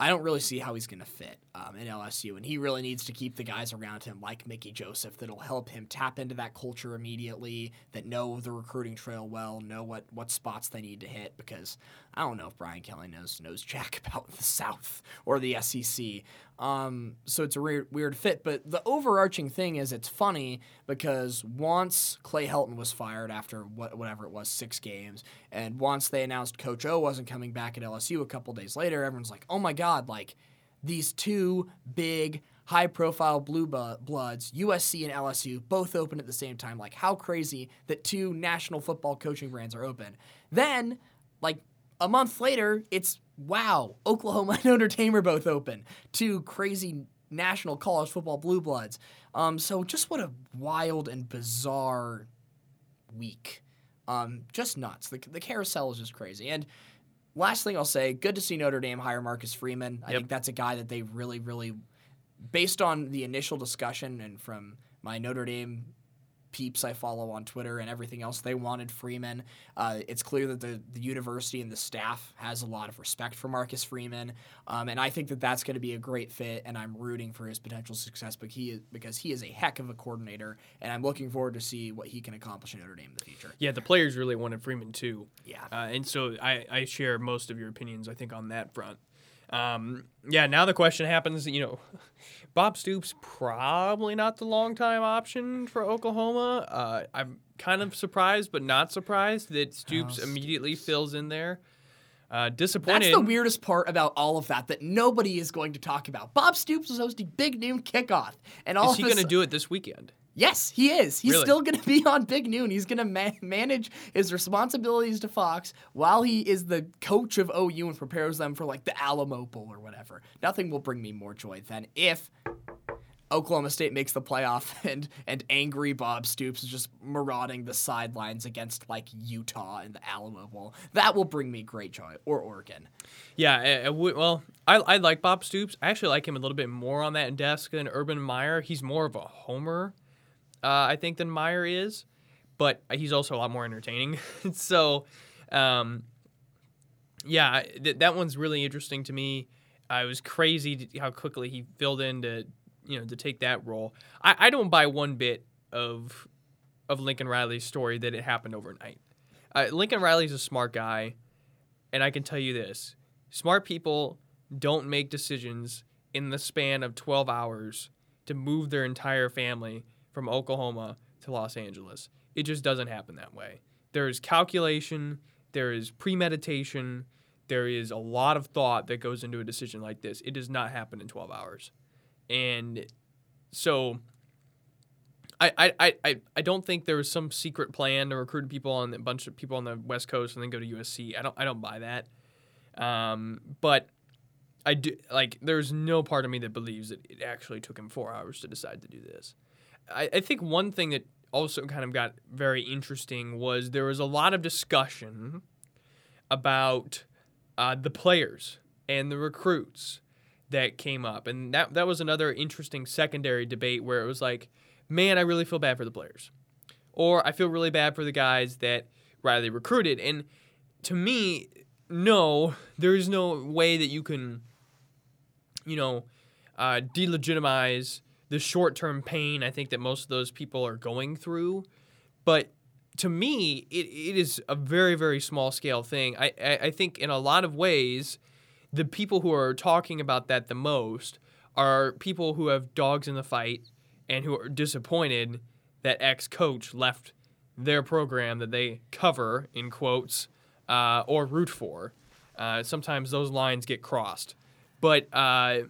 I don't really see how he's going to fit um, in LSU, and he really needs to keep the guys around him like Mickey Joseph that'll help him tap into that culture immediately, that know the recruiting trail well, know what what spots they need to hit. Because I don't know if Brian Kelly knows knows jack *laughs* about the South or the SEC. Um, so it's a weird, weird fit. But the overarching thing is it's funny because once Clay Helton was fired after what, whatever it was, six games, and once they announced Coach O wasn't coming back at LSU a couple days later, everyone's like, oh my God, like these two big, high profile blue bloods, USC and LSU, both open at the same time. Like, how crazy that two national football coaching brands are open. Then, like, a month later, it's wow, Oklahoma *laughs* and Notre Dame are both open. Two crazy national college football blue bloods. Um, so just what a wild and bizarre week. Um, just nuts. The, the carousel is just crazy. And last thing I'll say, good to see Notre Dame hire Marcus Freeman. I yep. think that's a guy that they really, really, based on the initial discussion and from my Notre Dame peeps I follow on Twitter and everything else, they wanted Freeman. Uh, it's clear that the, the university and the staff has a lot of respect for Marcus Freeman, um, and I think that that's going to be a great fit. And I'm rooting for his potential success, but he is, because he is a heck of a coordinator, and I'm looking forward to see what he can accomplish in Notre Dame in the future. Yeah, the players really wanted Freeman too. Yeah, uh, and so I, I share most of your opinions. I think on that front. Um, yeah, now the question happens, you know, *laughs* Bob Stoops probably not the long time option for Oklahoma. Uh, I'm kind of surprised, but not surprised that Stoops oh, immediately fills in there. Uh, disappointed. That's the weirdest part about all of that that nobody is going to talk about. Bob Stoops was hosting Big Noon Kickoff, and all is he going to do it this weekend? Yes, he is. He's really? still *laughs* going to be on Big Noon. He's going to ma- manage his responsibilities to Fox while he is the coach of OU and prepares them for like the Alamo Bowl or whatever. Nothing will bring me more joy than if Oklahoma State makes the playoff *laughs* and and angry Bob Stoops is just marauding the sidelines against like Utah in the Alamo Bowl. That will bring me great joy. Or Oregon. Yeah, well, I, I like Bob Stoops. I actually like him a little bit more on that desk than Urban Meyer. He's more of a homer uh, I think, than Meyer is, but he's also a lot more entertaining. *laughs* so, um, yeah, th- that one's really interesting to me. It was crazy how quickly he filled in to, you know, to take that role. I, I don't buy one bit of of Lincoln Riley's story that it happened overnight. Uh, Lincoln Riley's a smart guy, and I can tell you this: smart people don't make decisions in the span of 12 hours to move their entire family from Oklahoma to Los Angeles. It just doesn't happen that way. There is calculation, there is premeditation, there is a lot of thought that goes into a decision like this. It does not happen in 12 hours. And so I, I, I, I don't think there was some secret plan to recruit people on a bunch of people on the West Coast and then go to USC. I don't I don't buy that. Um, but I do like there's no part of me that believes that it actually took him four hours to decide to do this. I, I think one thing that also kind of got very interesting was there was a lot of discussion about uh, the players and the recruits that came up, and that that was another interesting secondary debate where it was like, man, I really feel bad for the players, or I feel really bad for the guys that Riley recruited, and to me, no, there is no way that you can, you know, uh, delegitimize the short term pain I think that most of those people are going through. But to me, it, it is a very, very small scale thing. I, I, I think in a lot of ways, the people who are talking about that the most are people who have dogs in the fight and who are disappointed that ex coach left their program that they cover, in quotes, uh, or root for. Uh, sometimes those lines get crossed. But uh,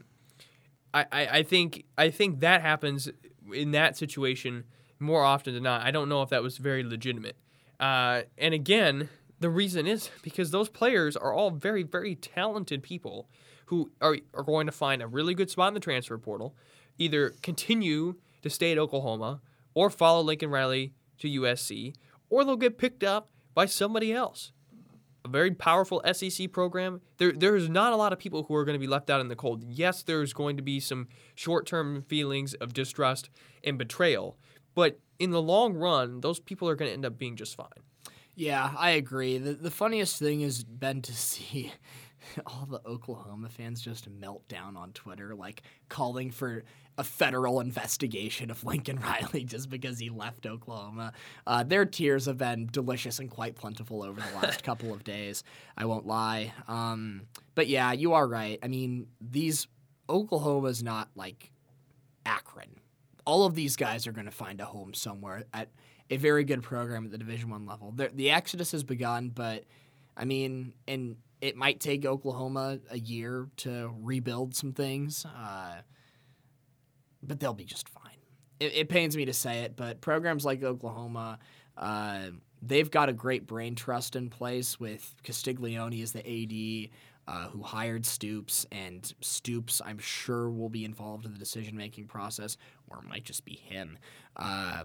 I, I, think I think that happens in that situation more often than not. I don't know if that was very legitimate. Uh, and again, the reason is because those players are all very, very talented people who are, are going to find a really good spot in the transfer portal, either continue to stay at Oklahoma or follow Lincoln Riley to USC, or they'll get picked up by somebody else a very powerful SEC program. There, there's not a lot of people who are going to be left out in the cold. Yes, there's going to be some short-term feelings of distrust and betrayal, but in the long run, those people are going to end up being just fine. Yeah, I agree. The the funniest thing has been to *laughs* see *laughs* all the Oklahoma fans just melt down on Twitter, like calling for a federal investigation of Lincoln *laughs* Riley just because he left Oklahoma. Uh, their tears have been delicious and quite plentiful over the last *laughs* couple of days. I won't lie. Um, but yeah, you are right. I mean, these Oklahoma's not like Akron. All of these guys are going to find a home somewhere at a very good program at the Division One level. The, the exodus has begun, but I mean, and it might take Oklahoma a year to rebuild some things, uh, but they'll be just fine. It, it, pains me to say it, but programs like Oklahoma, uh, they've got a great brain trust in place with Castiglione as the AD. Uh, who hired Stoops, and Stoops, I'm sure, will be involved in the decision making process, or it might just be him. Uh,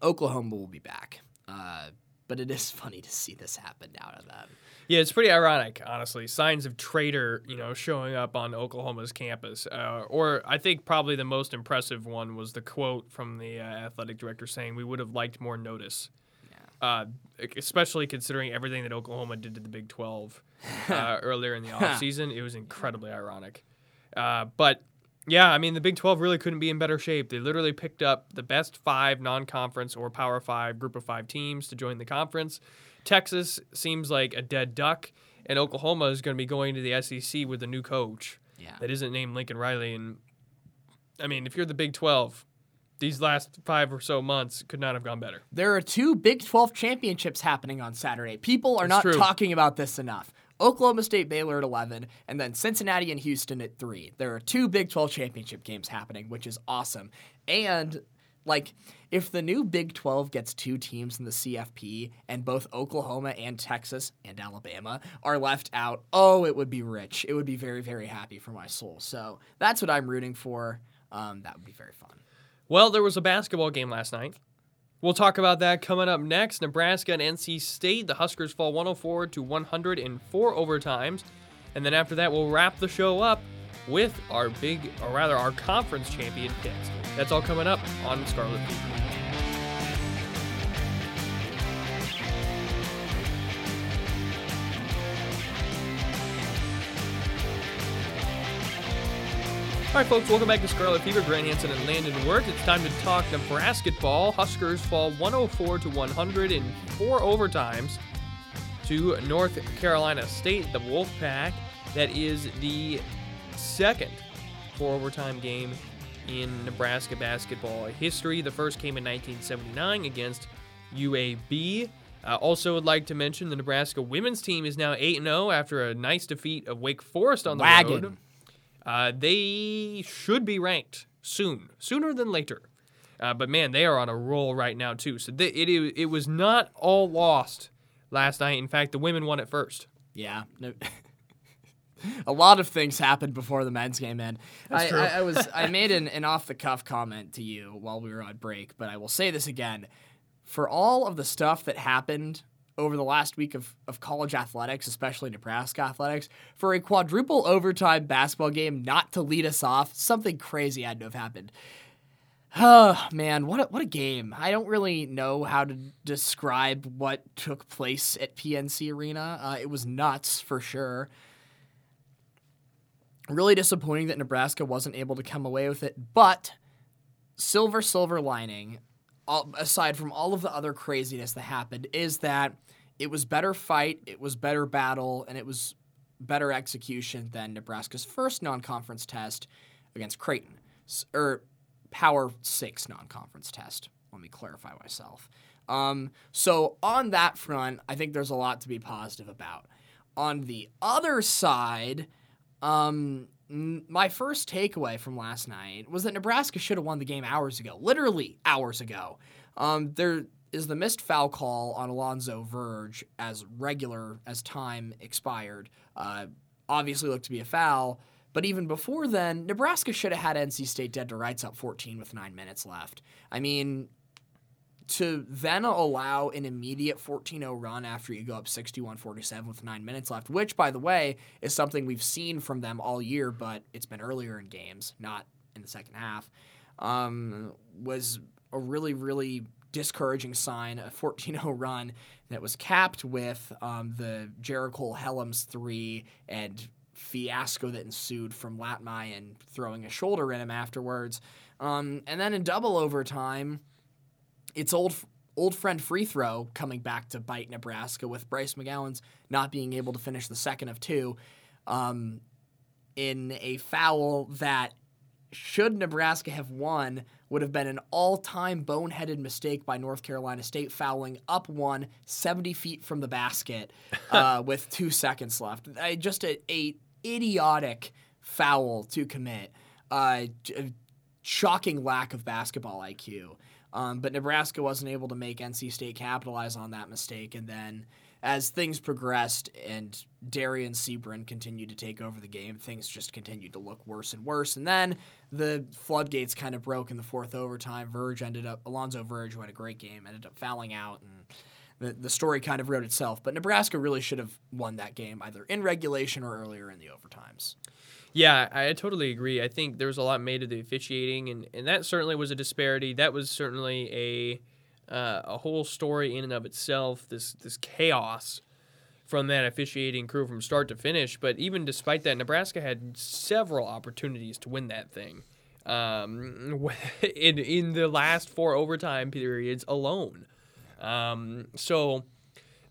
Oklahoma will be back. Uh, but it is *laughs* funny to see this happen now to them. Yeah, it's pretty ironic, honestly. Signs of traitor, you know, showing up on Oklahoma's campus. Uh, or I think probably the most impressive one was the quote from the uh, athletic director saying, "We would have liked more notice." Uh, especially considering everything that Oklahoma did to the Big 12 uh, *laughs* earlier in the offseason. It was incredibly ironic. Uh, but yeah, I mean, the Big 12 really couldn't be in better shape. They literally picked up the best five non conference or Power Five group of five teams to join the conference. Texas seems like a dead duck, and Oklahoma is going to be going to the SEC with a new coach Yeah. that isn't named Lincoln Riley. And I mean, if you're the Big 12, these last five or so months could not have gone better. There are two Big 12 championships happening on Saturday. People are It's not true. talking about this enough. Oklahoma State Baylor at 11, and then Cincinnati and Houston at 3. There are two Big 12 championship games happening, which is awesome. And, like, if the new Big 12 gets two teams in the CFP and both Oklahoma and Texas and Alabama are left out, oh, it would be rich. It would be very, very happy for my soul. So that's what I'm rooting for. Um, that would be very fun. Well, there was a basketball game last night. We'll talk about that coming up next. Nebraska and NC State. The Huskers fall 104 to 104 in four overtimes. And then after that, we'll wrap the show up with our big, or rather, our conference champion picks. That's all coming up on Scarlet Fever. All right, folks, welcome back to Scarlet Fever. Grant Hansen and Landon Wirt. It's time to talk Nebraska ball. Huskers fall 104 to 100 in four overtimes to North Carolina State, the Wolfpack. That is the second four overtime game in Nebraska basketball history. The first came in 1979 against UAB. Uh, also, would like to mention the Nebraska women's team is now 8 0 after a nice defeat of Wake Forest on the Wagon. road. Uh, they should be ranked soon, sooner than later. Uh, but man, they are on a roll right now too. So they, it it was not all lost last night. In fact, the women won it first. Yeah. No. *laughs* a lot of things happened before the men's game ended. I. I, I was I *laughs* made an, an off the cuff comment to you while we were on break, but I will say this again. For all of the stuff that happened over the last week of, of college athletics, especially Nebraska athletics, for a quadruple overtime basketball game not to lead us off, something crazy had to have happened. Oh man, what a, what a game! I don't really know how to describe what took place at PNC Arena. Uh, it was nuts for sure. Really disappointing that Nebraska wasn't able to come away with it, but silver silver lining, all, aside from all of the other craziness that happened, is that it was better fight, it was better battle, and it was better execution than Nebraska's first non-conference test against Creighton, or Power Six non-conference test. Let me clarify myself. Um, so on that front, I think there's a lot to be positive about. On the other side, um, my first takeaway from last night was that Nebraska should have won the game hours ago, literally hours ago. Um, there is the missed foul call on Alonzo Verge as regular as time expired. Uh, obviously looked to be a foul, but even before then, Nebraska should have had NC State dead to rights up 14 with nine minutes left. I mean, to then allow an immediate 14-0 run after you go up 61-47 with 9 minutes left, which by the way is something we've seen from them all year, but it's been earlier in games, not in the second half. Um, was a really really discouraging sign, a 14-0 run that was capped with um, the Jericole Hellems 3 and fiasco that ensued from Lat Mayen throwing a shoulder in him afterwards. Um, and then in double overtime, it's old old friend free throw coming back to bite Nebraska with Bryce McGowens not being able to finish the second of two um, in a foul that should Nebraska have won would have been an all-time boneheaded mistake by North Carolina State fouling up one 70 feet from the basket *laughs* uh, with two seconds left. I, just a, a idiotic foul to commit. Uh, shocking lack of basketball IQ. Um, but Nebraska wasn't able to make NC State capitalize on that mistake. And then as things progressed and Dereon Seabron continued to take over the game, things just continued to look worse and worse. And then the floodgates kind of broke in the fourth overtime. Verge ended up, Alonzo Verge, who had a great game, ended up fouling out. And the, the story kind of wrote itself. But Nebraska really should have won that game either in regulation or earlier in the overtimes. Yeah, I totally agree. I think there was a lot made of the officiating, and, and that certainly was a disparity. That was certainly a uh, a whole story in and of itself. This this chaos from that officiating crew from start to finish. But even despite that, Nebraska had several opportunities to win that thing. Um, *laughs* in in the last four overtime periods alone. Um, so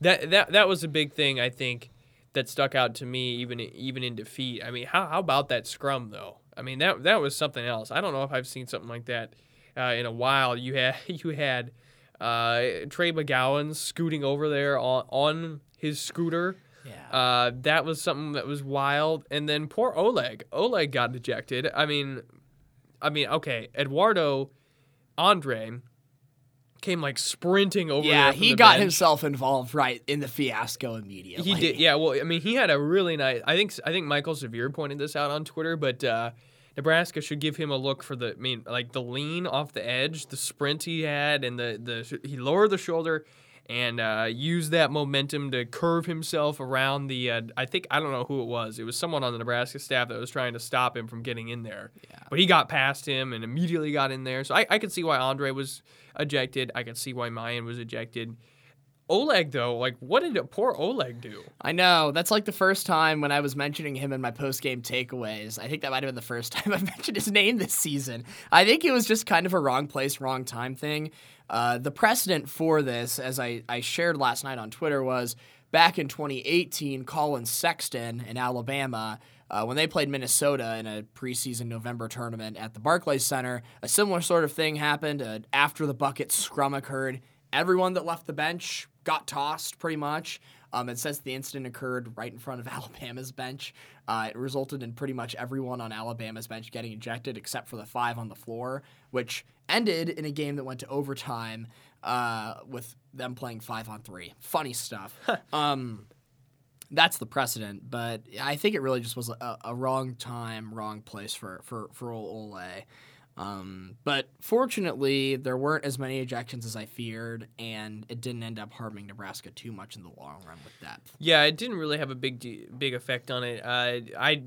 that that that was a big thing I think that stuck out to me even even in defeat. I mean, how how about that scrum though? I mean that that was something else. I don't know if I've seen something like that uh, in a while. You had *laughs* you had uh, Trey McGowens scooting over there on on his scooter. Yeah. Uh, that was something that was wild. And then poor Oleg. Oleg got ejected. I mean, I mean, okay, Eduardo Andre came like sprinting over. Yeah, he got bench. himself involved right in the fiasco immediately. He did, yeah. Well, I mean, he had a really nice. I think I think Mike'l Severe pointed this out on Twitter, but uh, Nebraska should give him a look for the. I mean, like the lean off the edge, the sprint he had, and the the he lowered the shoulder and uh, used that momentum to curve himself around the. Uh, I think I don't know who it was. It was someone on the Nebraska staff that was trying to stop him from getting in there. Yeah. But he got past him and immediately got in there. So I, I could see why Andre was ejected. I could see why Mayen was ejected. Oleg though, like what did poor Oleg do? I know. That's like the first time when I was mentioning him in my post game takeaways. I think that might have been the first *laughs* time I mentioned his name this season. I think it was just kind of a wrong place, wrong time thing. Uh, the precedent for this, as I, I shared last night on Twitter, was back in 2018, Collin Sexton in Alabama. Uh, when they played Minnesota in a preseason November tournament at the Barclays Center, a similar sort of thing happened. Uh, after the bucket scrum occurred, everyone that left the bench got tossed pretty much. Um, and since the incident occurred right in front of *laughs* Alabama's bench, uh, it resulted in pretty much everyone on Alabama's bench getting ejected except for the five on the floor, which ended in a game that went to overtime uh, with them playing five on three. Funny stuff. um, that's the precedent, but I think it really just was a, a wrong time, wrong place for for for Ole. Um, but fortunately, there weren't as many ejections as I feared, and it didn't end up harming Nebraska too much in the long run with that. Yeah, it didn't really have a big big effect on it. Uh, I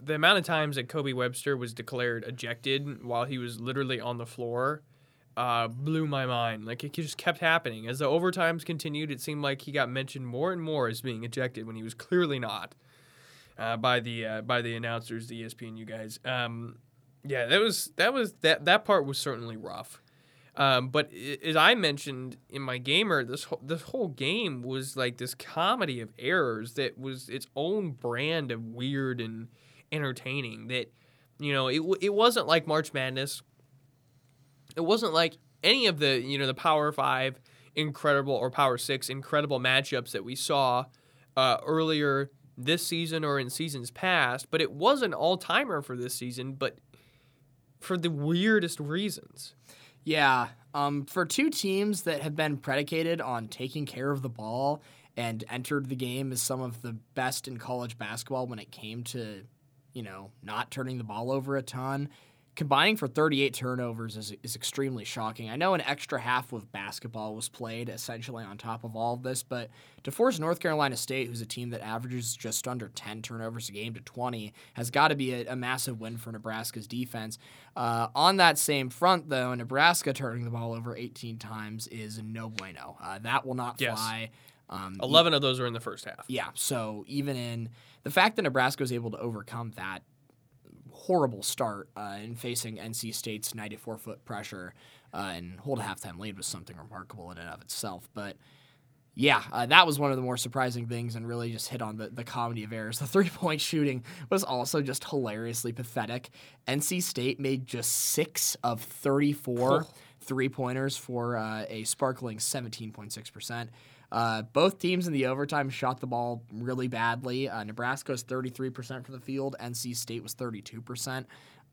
the amount of times that Kobe Webster was declared ejected while he was literally on the floor uh, blew my mind. Like it just kept happening as the overtimes continued. It seemed like he got mentioned more and more as being ejected when he was clearly not uh, by the uh, by the announcers, the ESPN, you guys. Um, yeah, that was that was that that part was certainly rough. Um, but as I mentioned in my gamer, this whole, this whole game was like this comedy of errors that was its own brand of weird and entertaining. That you know, it it wasn't like March Madness. It wasn't like any of the you know the Power Five incredible or Power Six incredible matchups that we saw uh, earlier this season or in seasons past. But it was an all timer for this season, but for the weirdest reasons. Yeah, um, for two teams that have been predicated on taking care of the ball and entered the game as some of the best in college basketball when it came to, you know, not turning the ball over a ton. Combining for 38 turnovers is, is extremely shocking. I know an extra half of basketball was played essentially on top of all of this, but to force North Carolina State, who's a team that averages just under 10 turnovers a game to 20, has got to be a, a massive win for Nebraska's defense. Uh, on that same front, though, Nebraska turning the ball over 18 times is no bueno. Uh, that will not Yes. fly. Um, e- 11 of those were in the first half. yeah, so even in the fact that Nebraska was able to overcome that horrible start uh, in facing NC State's 94 foot pressure uh, and hold a halftime lead was something remarkable in and of itself. But yeah, uh, that was one of the more surprising things and really just hit on the, the comedy of errors. The three point *laughs* shooting was also just hilariously pathetic. NC State made just six of 34 three pointers for uh, a sparkling 17.6%. Uh, both teams in the overtime shot the ball really badly. Uh, Nebraska was 33% from the field, NC State was 32%.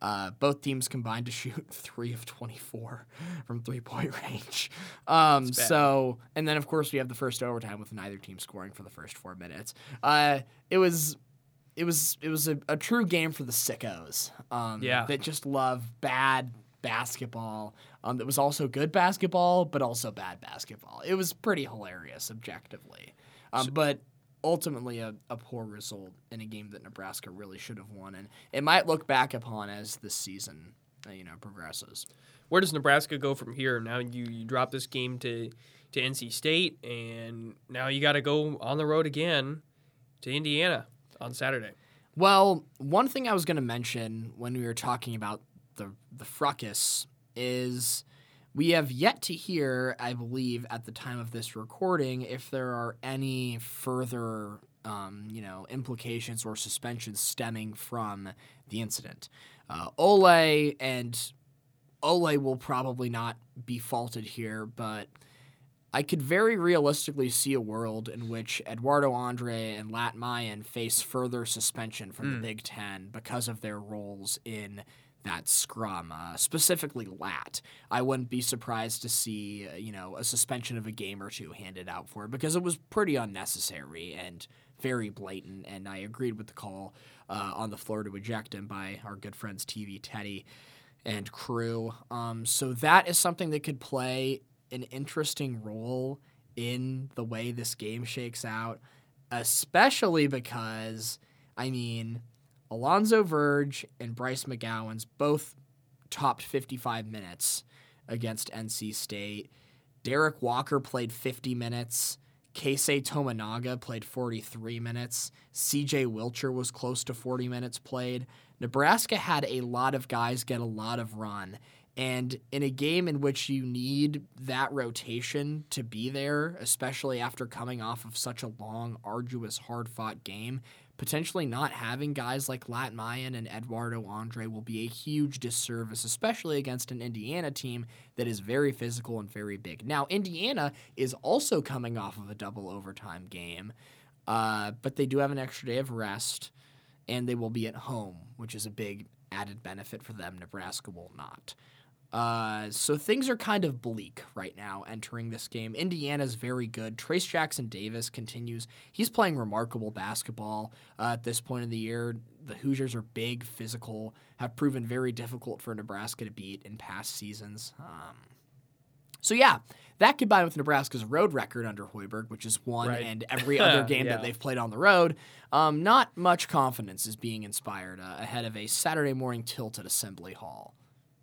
Uh, both teams combined to *laughs* shoot three of 24 from three point *laughs* range. Um, so, and then of course we have the first overtime with neither team scoring for the first four minutes. Uh, it was. It was it was a, a true game for the sickos. Um, Yeah. that just love bad basketball um, that was also good basketball, but also bad basketball. It was pretty hilarious objectively. Um, so, but ultimately a, a poor result in a game that Nebraska really should have won. And it might look back upon as the season uh, you know progresses. Where does Nebraska go from here? Now you, you drop this game to to NC State, and now you got to go on the road again to Indiana on Saturday. Well, one thing I was going to mention when we were talking about the the fracas is we have yet to hear, I believe, at the time of this recording, if there are any further, um, you know, implications or suspensions stemming from the incident. Uh, Ole and Ole will probably not be faulted here, but I could very realistically see a world in which Eduardo Andre and Lat Mayen face further suspension from mm. the hmm. Big Ten because of their roles in that scrum, uh, specifically Lat. I wouldn't be surprised to see, uh, you know, a suspension of a game or two handed out for it because it was pretty unnecessary and very blatant. And I agreed with the call uh, on the floor to eject him by our good friends TV Teddy and crew. Um, so that is something that could play an interesting role in the way this game shakes out, especially because, I mean, Alonzo Verge and Bryce McGowens both topped 55 minutes against NC State. Derek Walker played 50 minutes. Keisei Tominaga played 43 minutes. CJ Wilcher was close to 40 minutes played. Nebraska had a lot of guys get a lot of run. And in a game in which you need that rotation to be there, especially after coming off of such a long, arduous, hard fought game, potentially not having guys like Lat Mayen and Eduardo Andre will be a huge disservice, especially against an Indiana team that is very physical and very big. Now, Indiana is also coming off of a double overtime game, uh, but they do have an extra day of rest and they will be at home, which is a big added benefit for them. Nebraska will not. Uh, so things are kind of bleak right now entering this game. Indiana's very good. Trayce Jackson Davis continues. He's playing remarkable basketball uh, at this point in the year. The Hoosiers are big, physical, have proven very difficult for Nebraska to beat in past seasons. Um, so yeah, that combined with Nebraska's road record under Hoiberg, which is one right. and every other *laughs* game yeah. that they've played on the road, um, not much confidence is being inspired uh, ahead of a Saturday morning tilt at Assembly Hall.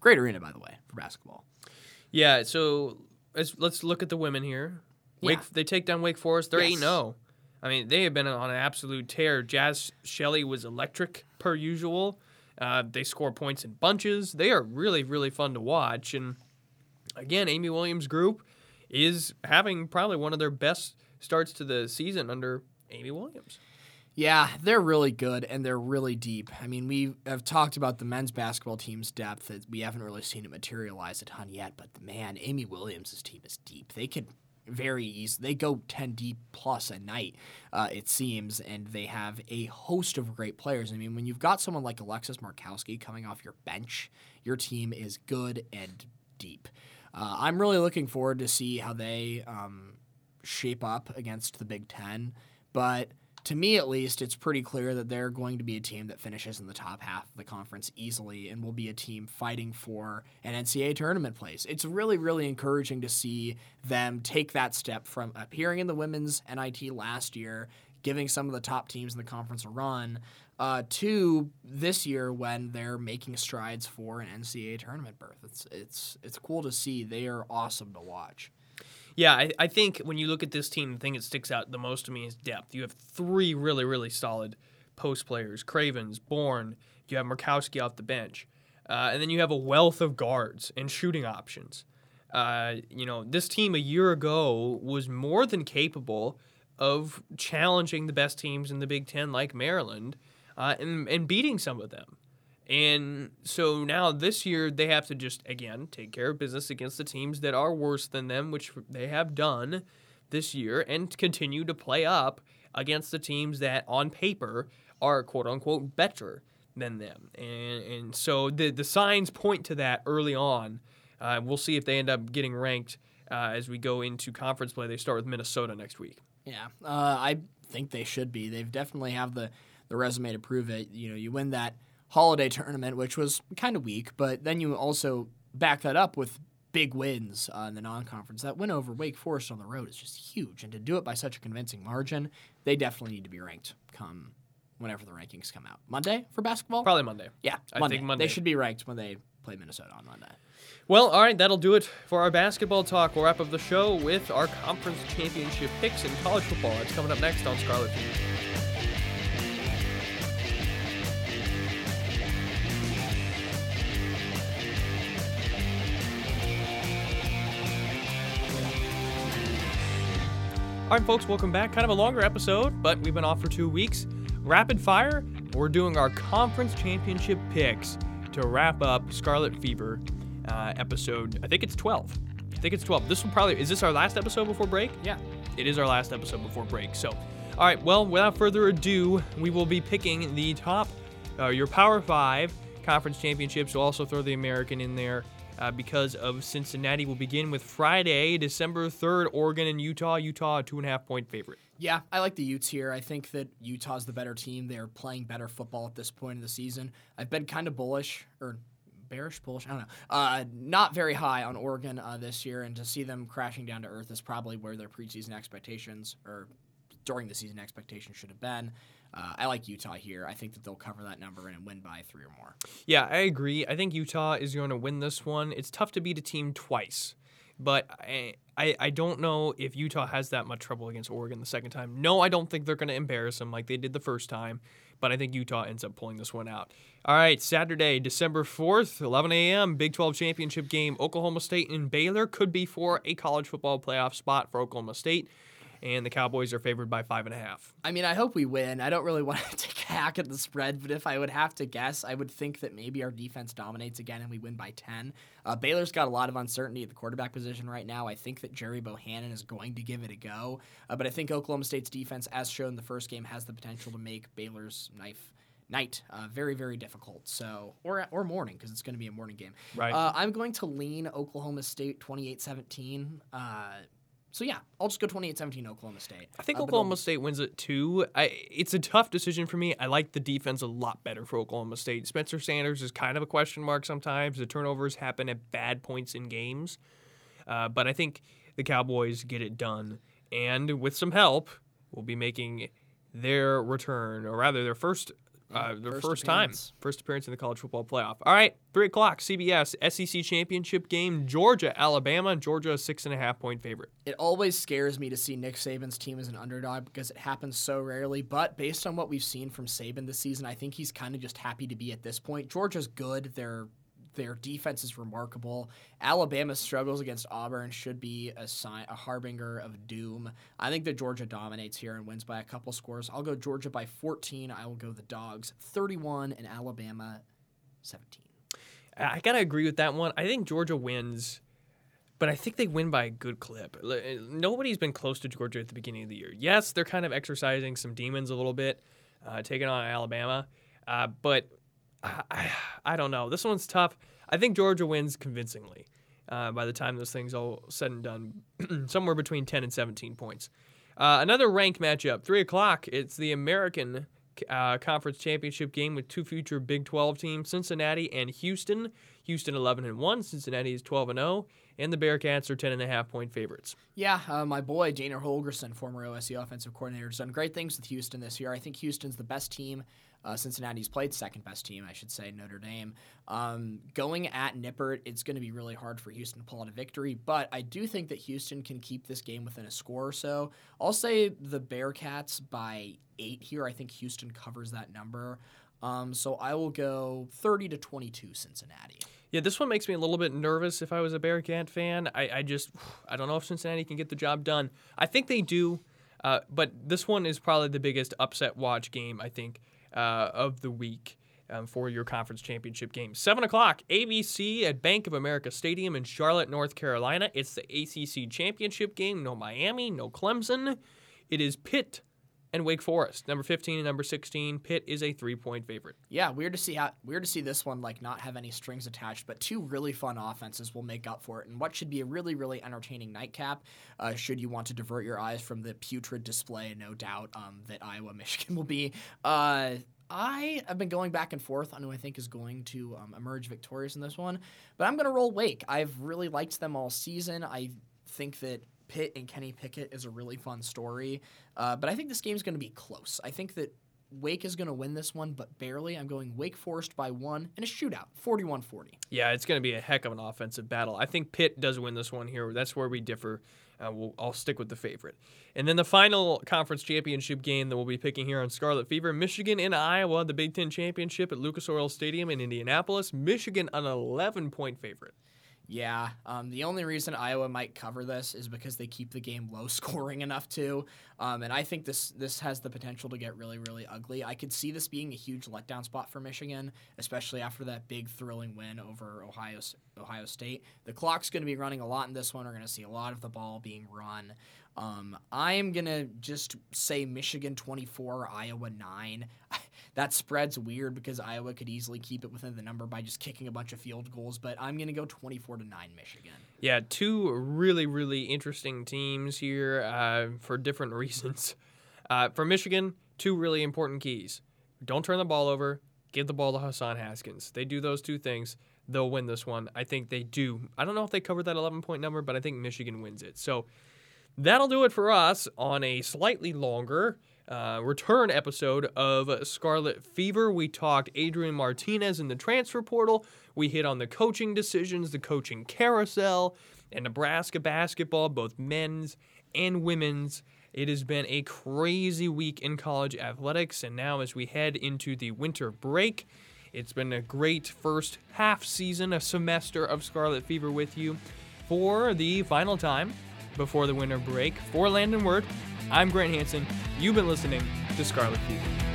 Great arena, by the way, for basketball. Yeah. So let's, let's look at the women here. Wake, yeah. they take down Wake Forest. They're eight yes. zero. Oh. I mean, they have been on an absolute tear. Jazz Shelley was electric per usual. Uh, they score points in bunches. They are really, really fun to watch. And again, Amy Williams' group is having probably one of their best starts to the season under Amy Williams. Yeah, they're really good and they're really deep. I mean, we have talked about the men's basketball team's depth. We haven't really seen it materialize a ton yet, but man, Amy Williams' team is deep. They can very easy. They go 10 deep plus a night, uh, it seems, and they have a host of great players. I mean, when you've got someone like Alexis Markowski coming off your bench, your team is good and deep. Uh, I'm really looking forward to see how they um, shape up against the Big Ten. But to me, at least, it's pretty clear that they're going to be a team that finishes in the top half of the conference easily and will be a team fighting for an NCAA tournament place. It's really, really encouraging to see them take that step from appearing in the women's NIT last year, giving some of the top teams in the conference a run, uh, to this year when they're making strides for an NCAA tournament berth. It's it's it's cool to see. They are awesome to watch. Yeah, I, I think when you look at this team, the thing that sticks out the most to me is depth. You have three really really solid post players: Cravens, Bourne. You have Markowski off the bench, uh, and then you have a wealth of guards and shooting options. Uh, you know, this team a year ago was more than capable of challenging the best teams in the Big Ten, like Maryland uh, and, and beating some of them. And so now this year they have to just again take care of business against the teams that are worse than them, which they have done this year, and continue to play up against the teams that on paper are quote unquote better than them. And and so the the signs point to that early on. Uh, we'll see if they end up getting ranked uh, as we go into conference play. They start with Minnesota next week. Yeah, uh, I think they should be. They've definitely have the the resume to prove it. You know, you win that holiday tournament, which was kind of weak, but then you also back that up with big wins uh, in the non-conference. That win over Wake Forest on the road is just huge, and to do it by such a convincing margin, they definitely need to be ranked come whenever the rankings come out. Monday for basketball? Probably Monday. Yeah, I Monday. think Monday. They should be ranked when they play Minnesota on Monday. Well, all right, that'll do it for our basketball talk. We'll wrap up the show with our conference championship picks in college football. That's coming up next on Scarlet Fever. All right, folks, welcome back. Kind of a longer episode, but we've been off for two weeks. Rapid fire, we're doing our conference championship picks to wrap up Scarlet Fever uh, episode. I think it's 12. I think it's 12. This will probably, is this our last episode before break? Yeah. It is our last episode before break. So, all right, well, without further ado, we will be picking the top, uh, your Power Five conference championships. We'll also throw the American in there uh, because of Cincinnati. We'll begin with Friday, December 3rd, Oregon and Utah. Utah, a two and a half point favorite. Yeah, I like the Utes here. I think that Utah's the better team. They're playing better football at this point of the season. I've been kind of bullish, or bearish, bullish, I don't know. Uh, not very high on Oregon uh, this year, and to see them crashing down to earth is probably where their preseason expectations, or during the season expectations, should have been. Uh, I like Utah here. I think that they'll cover that number and win by three or more. Yeah, I agree. I think Utah is going to win this one. It's tough to beat a team twice, but I, I, I don't know if Utah has that much trouble against Oregon the second time. No, I don't think they're going to embarrass them like they did the first time, but I think Utah ends up pulling this one out. All right, Saturday, December 4th, 11 a.m., Big 12 championship game. Oklahoma State and Baylor could be for a college football playoff spot for Oklahoma State and the Cowboys are favored by five and a half. I mean, I hope we win. I don't really *laughs* want to take a hack at the spread, but if I would have to guess, I would think that maybe our defense dominates again and we win by 10. Uh, Baylor's got a lot of uncertainty at the quarterback position right now. I think that Gerry Bohanon is going to give it a go, uh, but I think Oklahoma State's defense, as shown in the first game, has the potential to make Baylor's knife night uh, very very difficult so or or morning because it's going to be a morning game right uh, i'm going to lean oklahoma state 28-17 uh, so yeah, I'll just go 28-17 Oklahoma State. I think Uh, Oklahoma State wins it too. I, it's a tough decision for me. I like the defense a lot better for Oklahoma State. Spencer Sanders is kind of a question mark sometimes. The turnovers happen at bad points in games, uh, but I think the Cowboys get it done, and with some help, will be making their return, or rather their first. Uh, their first first, time, first appearance in the college football playoff. All right, three o'clock, CBS SEC championship game, Georgia, Alabama. Georgia, a six and a half point favorite. It always scares me to see Nick Saban's team as an underdog because it happens so rarely. But based on what we've seen from Saban this season, I think he's kind of just happy to be at this point. Georgia's good. Their their defense is remarkable. Alabama's struggles against Auburn should be a sign, a harbinger of doom. I think that Georgia dominates here and wins by a couple scores. I'll go Georgia by 14. I will go the Dogs 31 and Alabama 17. I gotta agree with that one. I think Georgia wins, but I think they win by a good clip. Nobody's been close to Georgia at the beginning of the year. Yes, they're kind of exercising some demons a little bit, uh, taking on Alabama, uh, but I, I, don't know. This one's tough. I think Georgia wins convincingly. Uh, by the time this thing's all said and done, *clears throat* somewhere between 10 and 17 points. Uh, another ranked matchup, 3 o'clock. It's the American uh, Conference Championship game with two future Big 12 teams, Cincinnati and Houston. Houston 11 and 1, Cincinnati is 12 and 0, and the Bearcats are 10 and a half point favorites. Yeah, uh, my boy Dana Holgorsen, former OSU offensive coordinator, has done great things with Houston this year. I think Houston's the best team. Uh, Cincinnati's played second best team, I should say, Notre Dame. Um, going at Nippert, it's going to be really hard for Houston to pull out a victory, but I do think that Houston can keep this game within a score or so. I'll say the Bearcats by eight here. I think Houston covers that number. Um, so I will go 30 to 22 Cincinnati. Yeah, this one makes me a little bit nervous if I was a Bearcat fan. I, I just, *sighs* I don't know if Cincinnati can get the job done. I think they do, uh, but this one is probably the biggest upset watch game, I think, uh, of the week. Um, for your conference championship game. 7 o'clock, ABC at Bank of America Stadium in Charlotte, North Carolina. It's the ACC championship game. No Miami, no Clemson. It is Pitt and Wake Forest. Number 15 and number 16. Pitt is a three point favorite. Yeah, weird to see how weird to see this one like not have any strings attached, but two really fun offenses will make up for it. And what should be a really really entertaining nightcap, uh, should you want to divert your eyes from the putrid display, no doubt um, that Iowa *laughs* Michigan will be. Uh, I have been going back and forth on who I think is going to um, emerge victorious in this one, but I'm going to roll Wake. I've really liked them all season. I think that Pitt and Kenny Pickett is a really fun story, uh, but I think this game's going to be close. I think that Wake is going to win this one, but barely. I'm going Wake Forest by one in a shootout, 41 40. Yeah, it's going to be a heck of an offensive battle. I think Pitt does win this one here. That's where we differ. Uh, we'll, I'll stick with the favorite. And then the final conference championship game that we'll be picking here on Scarlet Fever Michigan and Iowa, the Big Ten Championship at Lucas Oil Stadium in Indianapolis. Michigan, an 11 point favorite. Yeah, um, the only reason Iowa might cover this is because they keep the game low *laughs* scoring enough to, um, and I think this this has the potential to get really really ugly. I could see this being a huge letdown spot for Michigan, especially after that big thrilling win over Ohio Ohio State. The clock's going to be running a lot in this one. We're going to see a lot of the ball being run. Um, I am gonna just say Michigan 24, Iowa 9. *laughs* that spread's weird because Iowa could easily keep it within the number by just kicking a bunch of field goals, but I'm gonna go 24 to 9 Michigan. Yeah, two really really interesting teams here uh, for different *laughs* reasons. Uh, for Michigan, two really important keys: don't turn the ball over, give the ball to Hassan Haskins. They do those two things. They'll win this one. I think they do. I don't know if they covered that 11 point number, but I think Michigan wins it. So That'll do it for us on a slightly longer uh, return episode of Scarlet Fever. We talked Adrian Martinez in the transfer portal. We hit on the coaching decisions, the coaching carousel, and Nebraska basketball, both men's and women's. It has been a crazy week in college athletics, and now as we head into the winter break, it's been a great first half season, a semester of Scarlet Fever with you. For the final time, before the winter break. For Landon Word, I'm Grant Hansen. You've been listening to Scarlet Fever.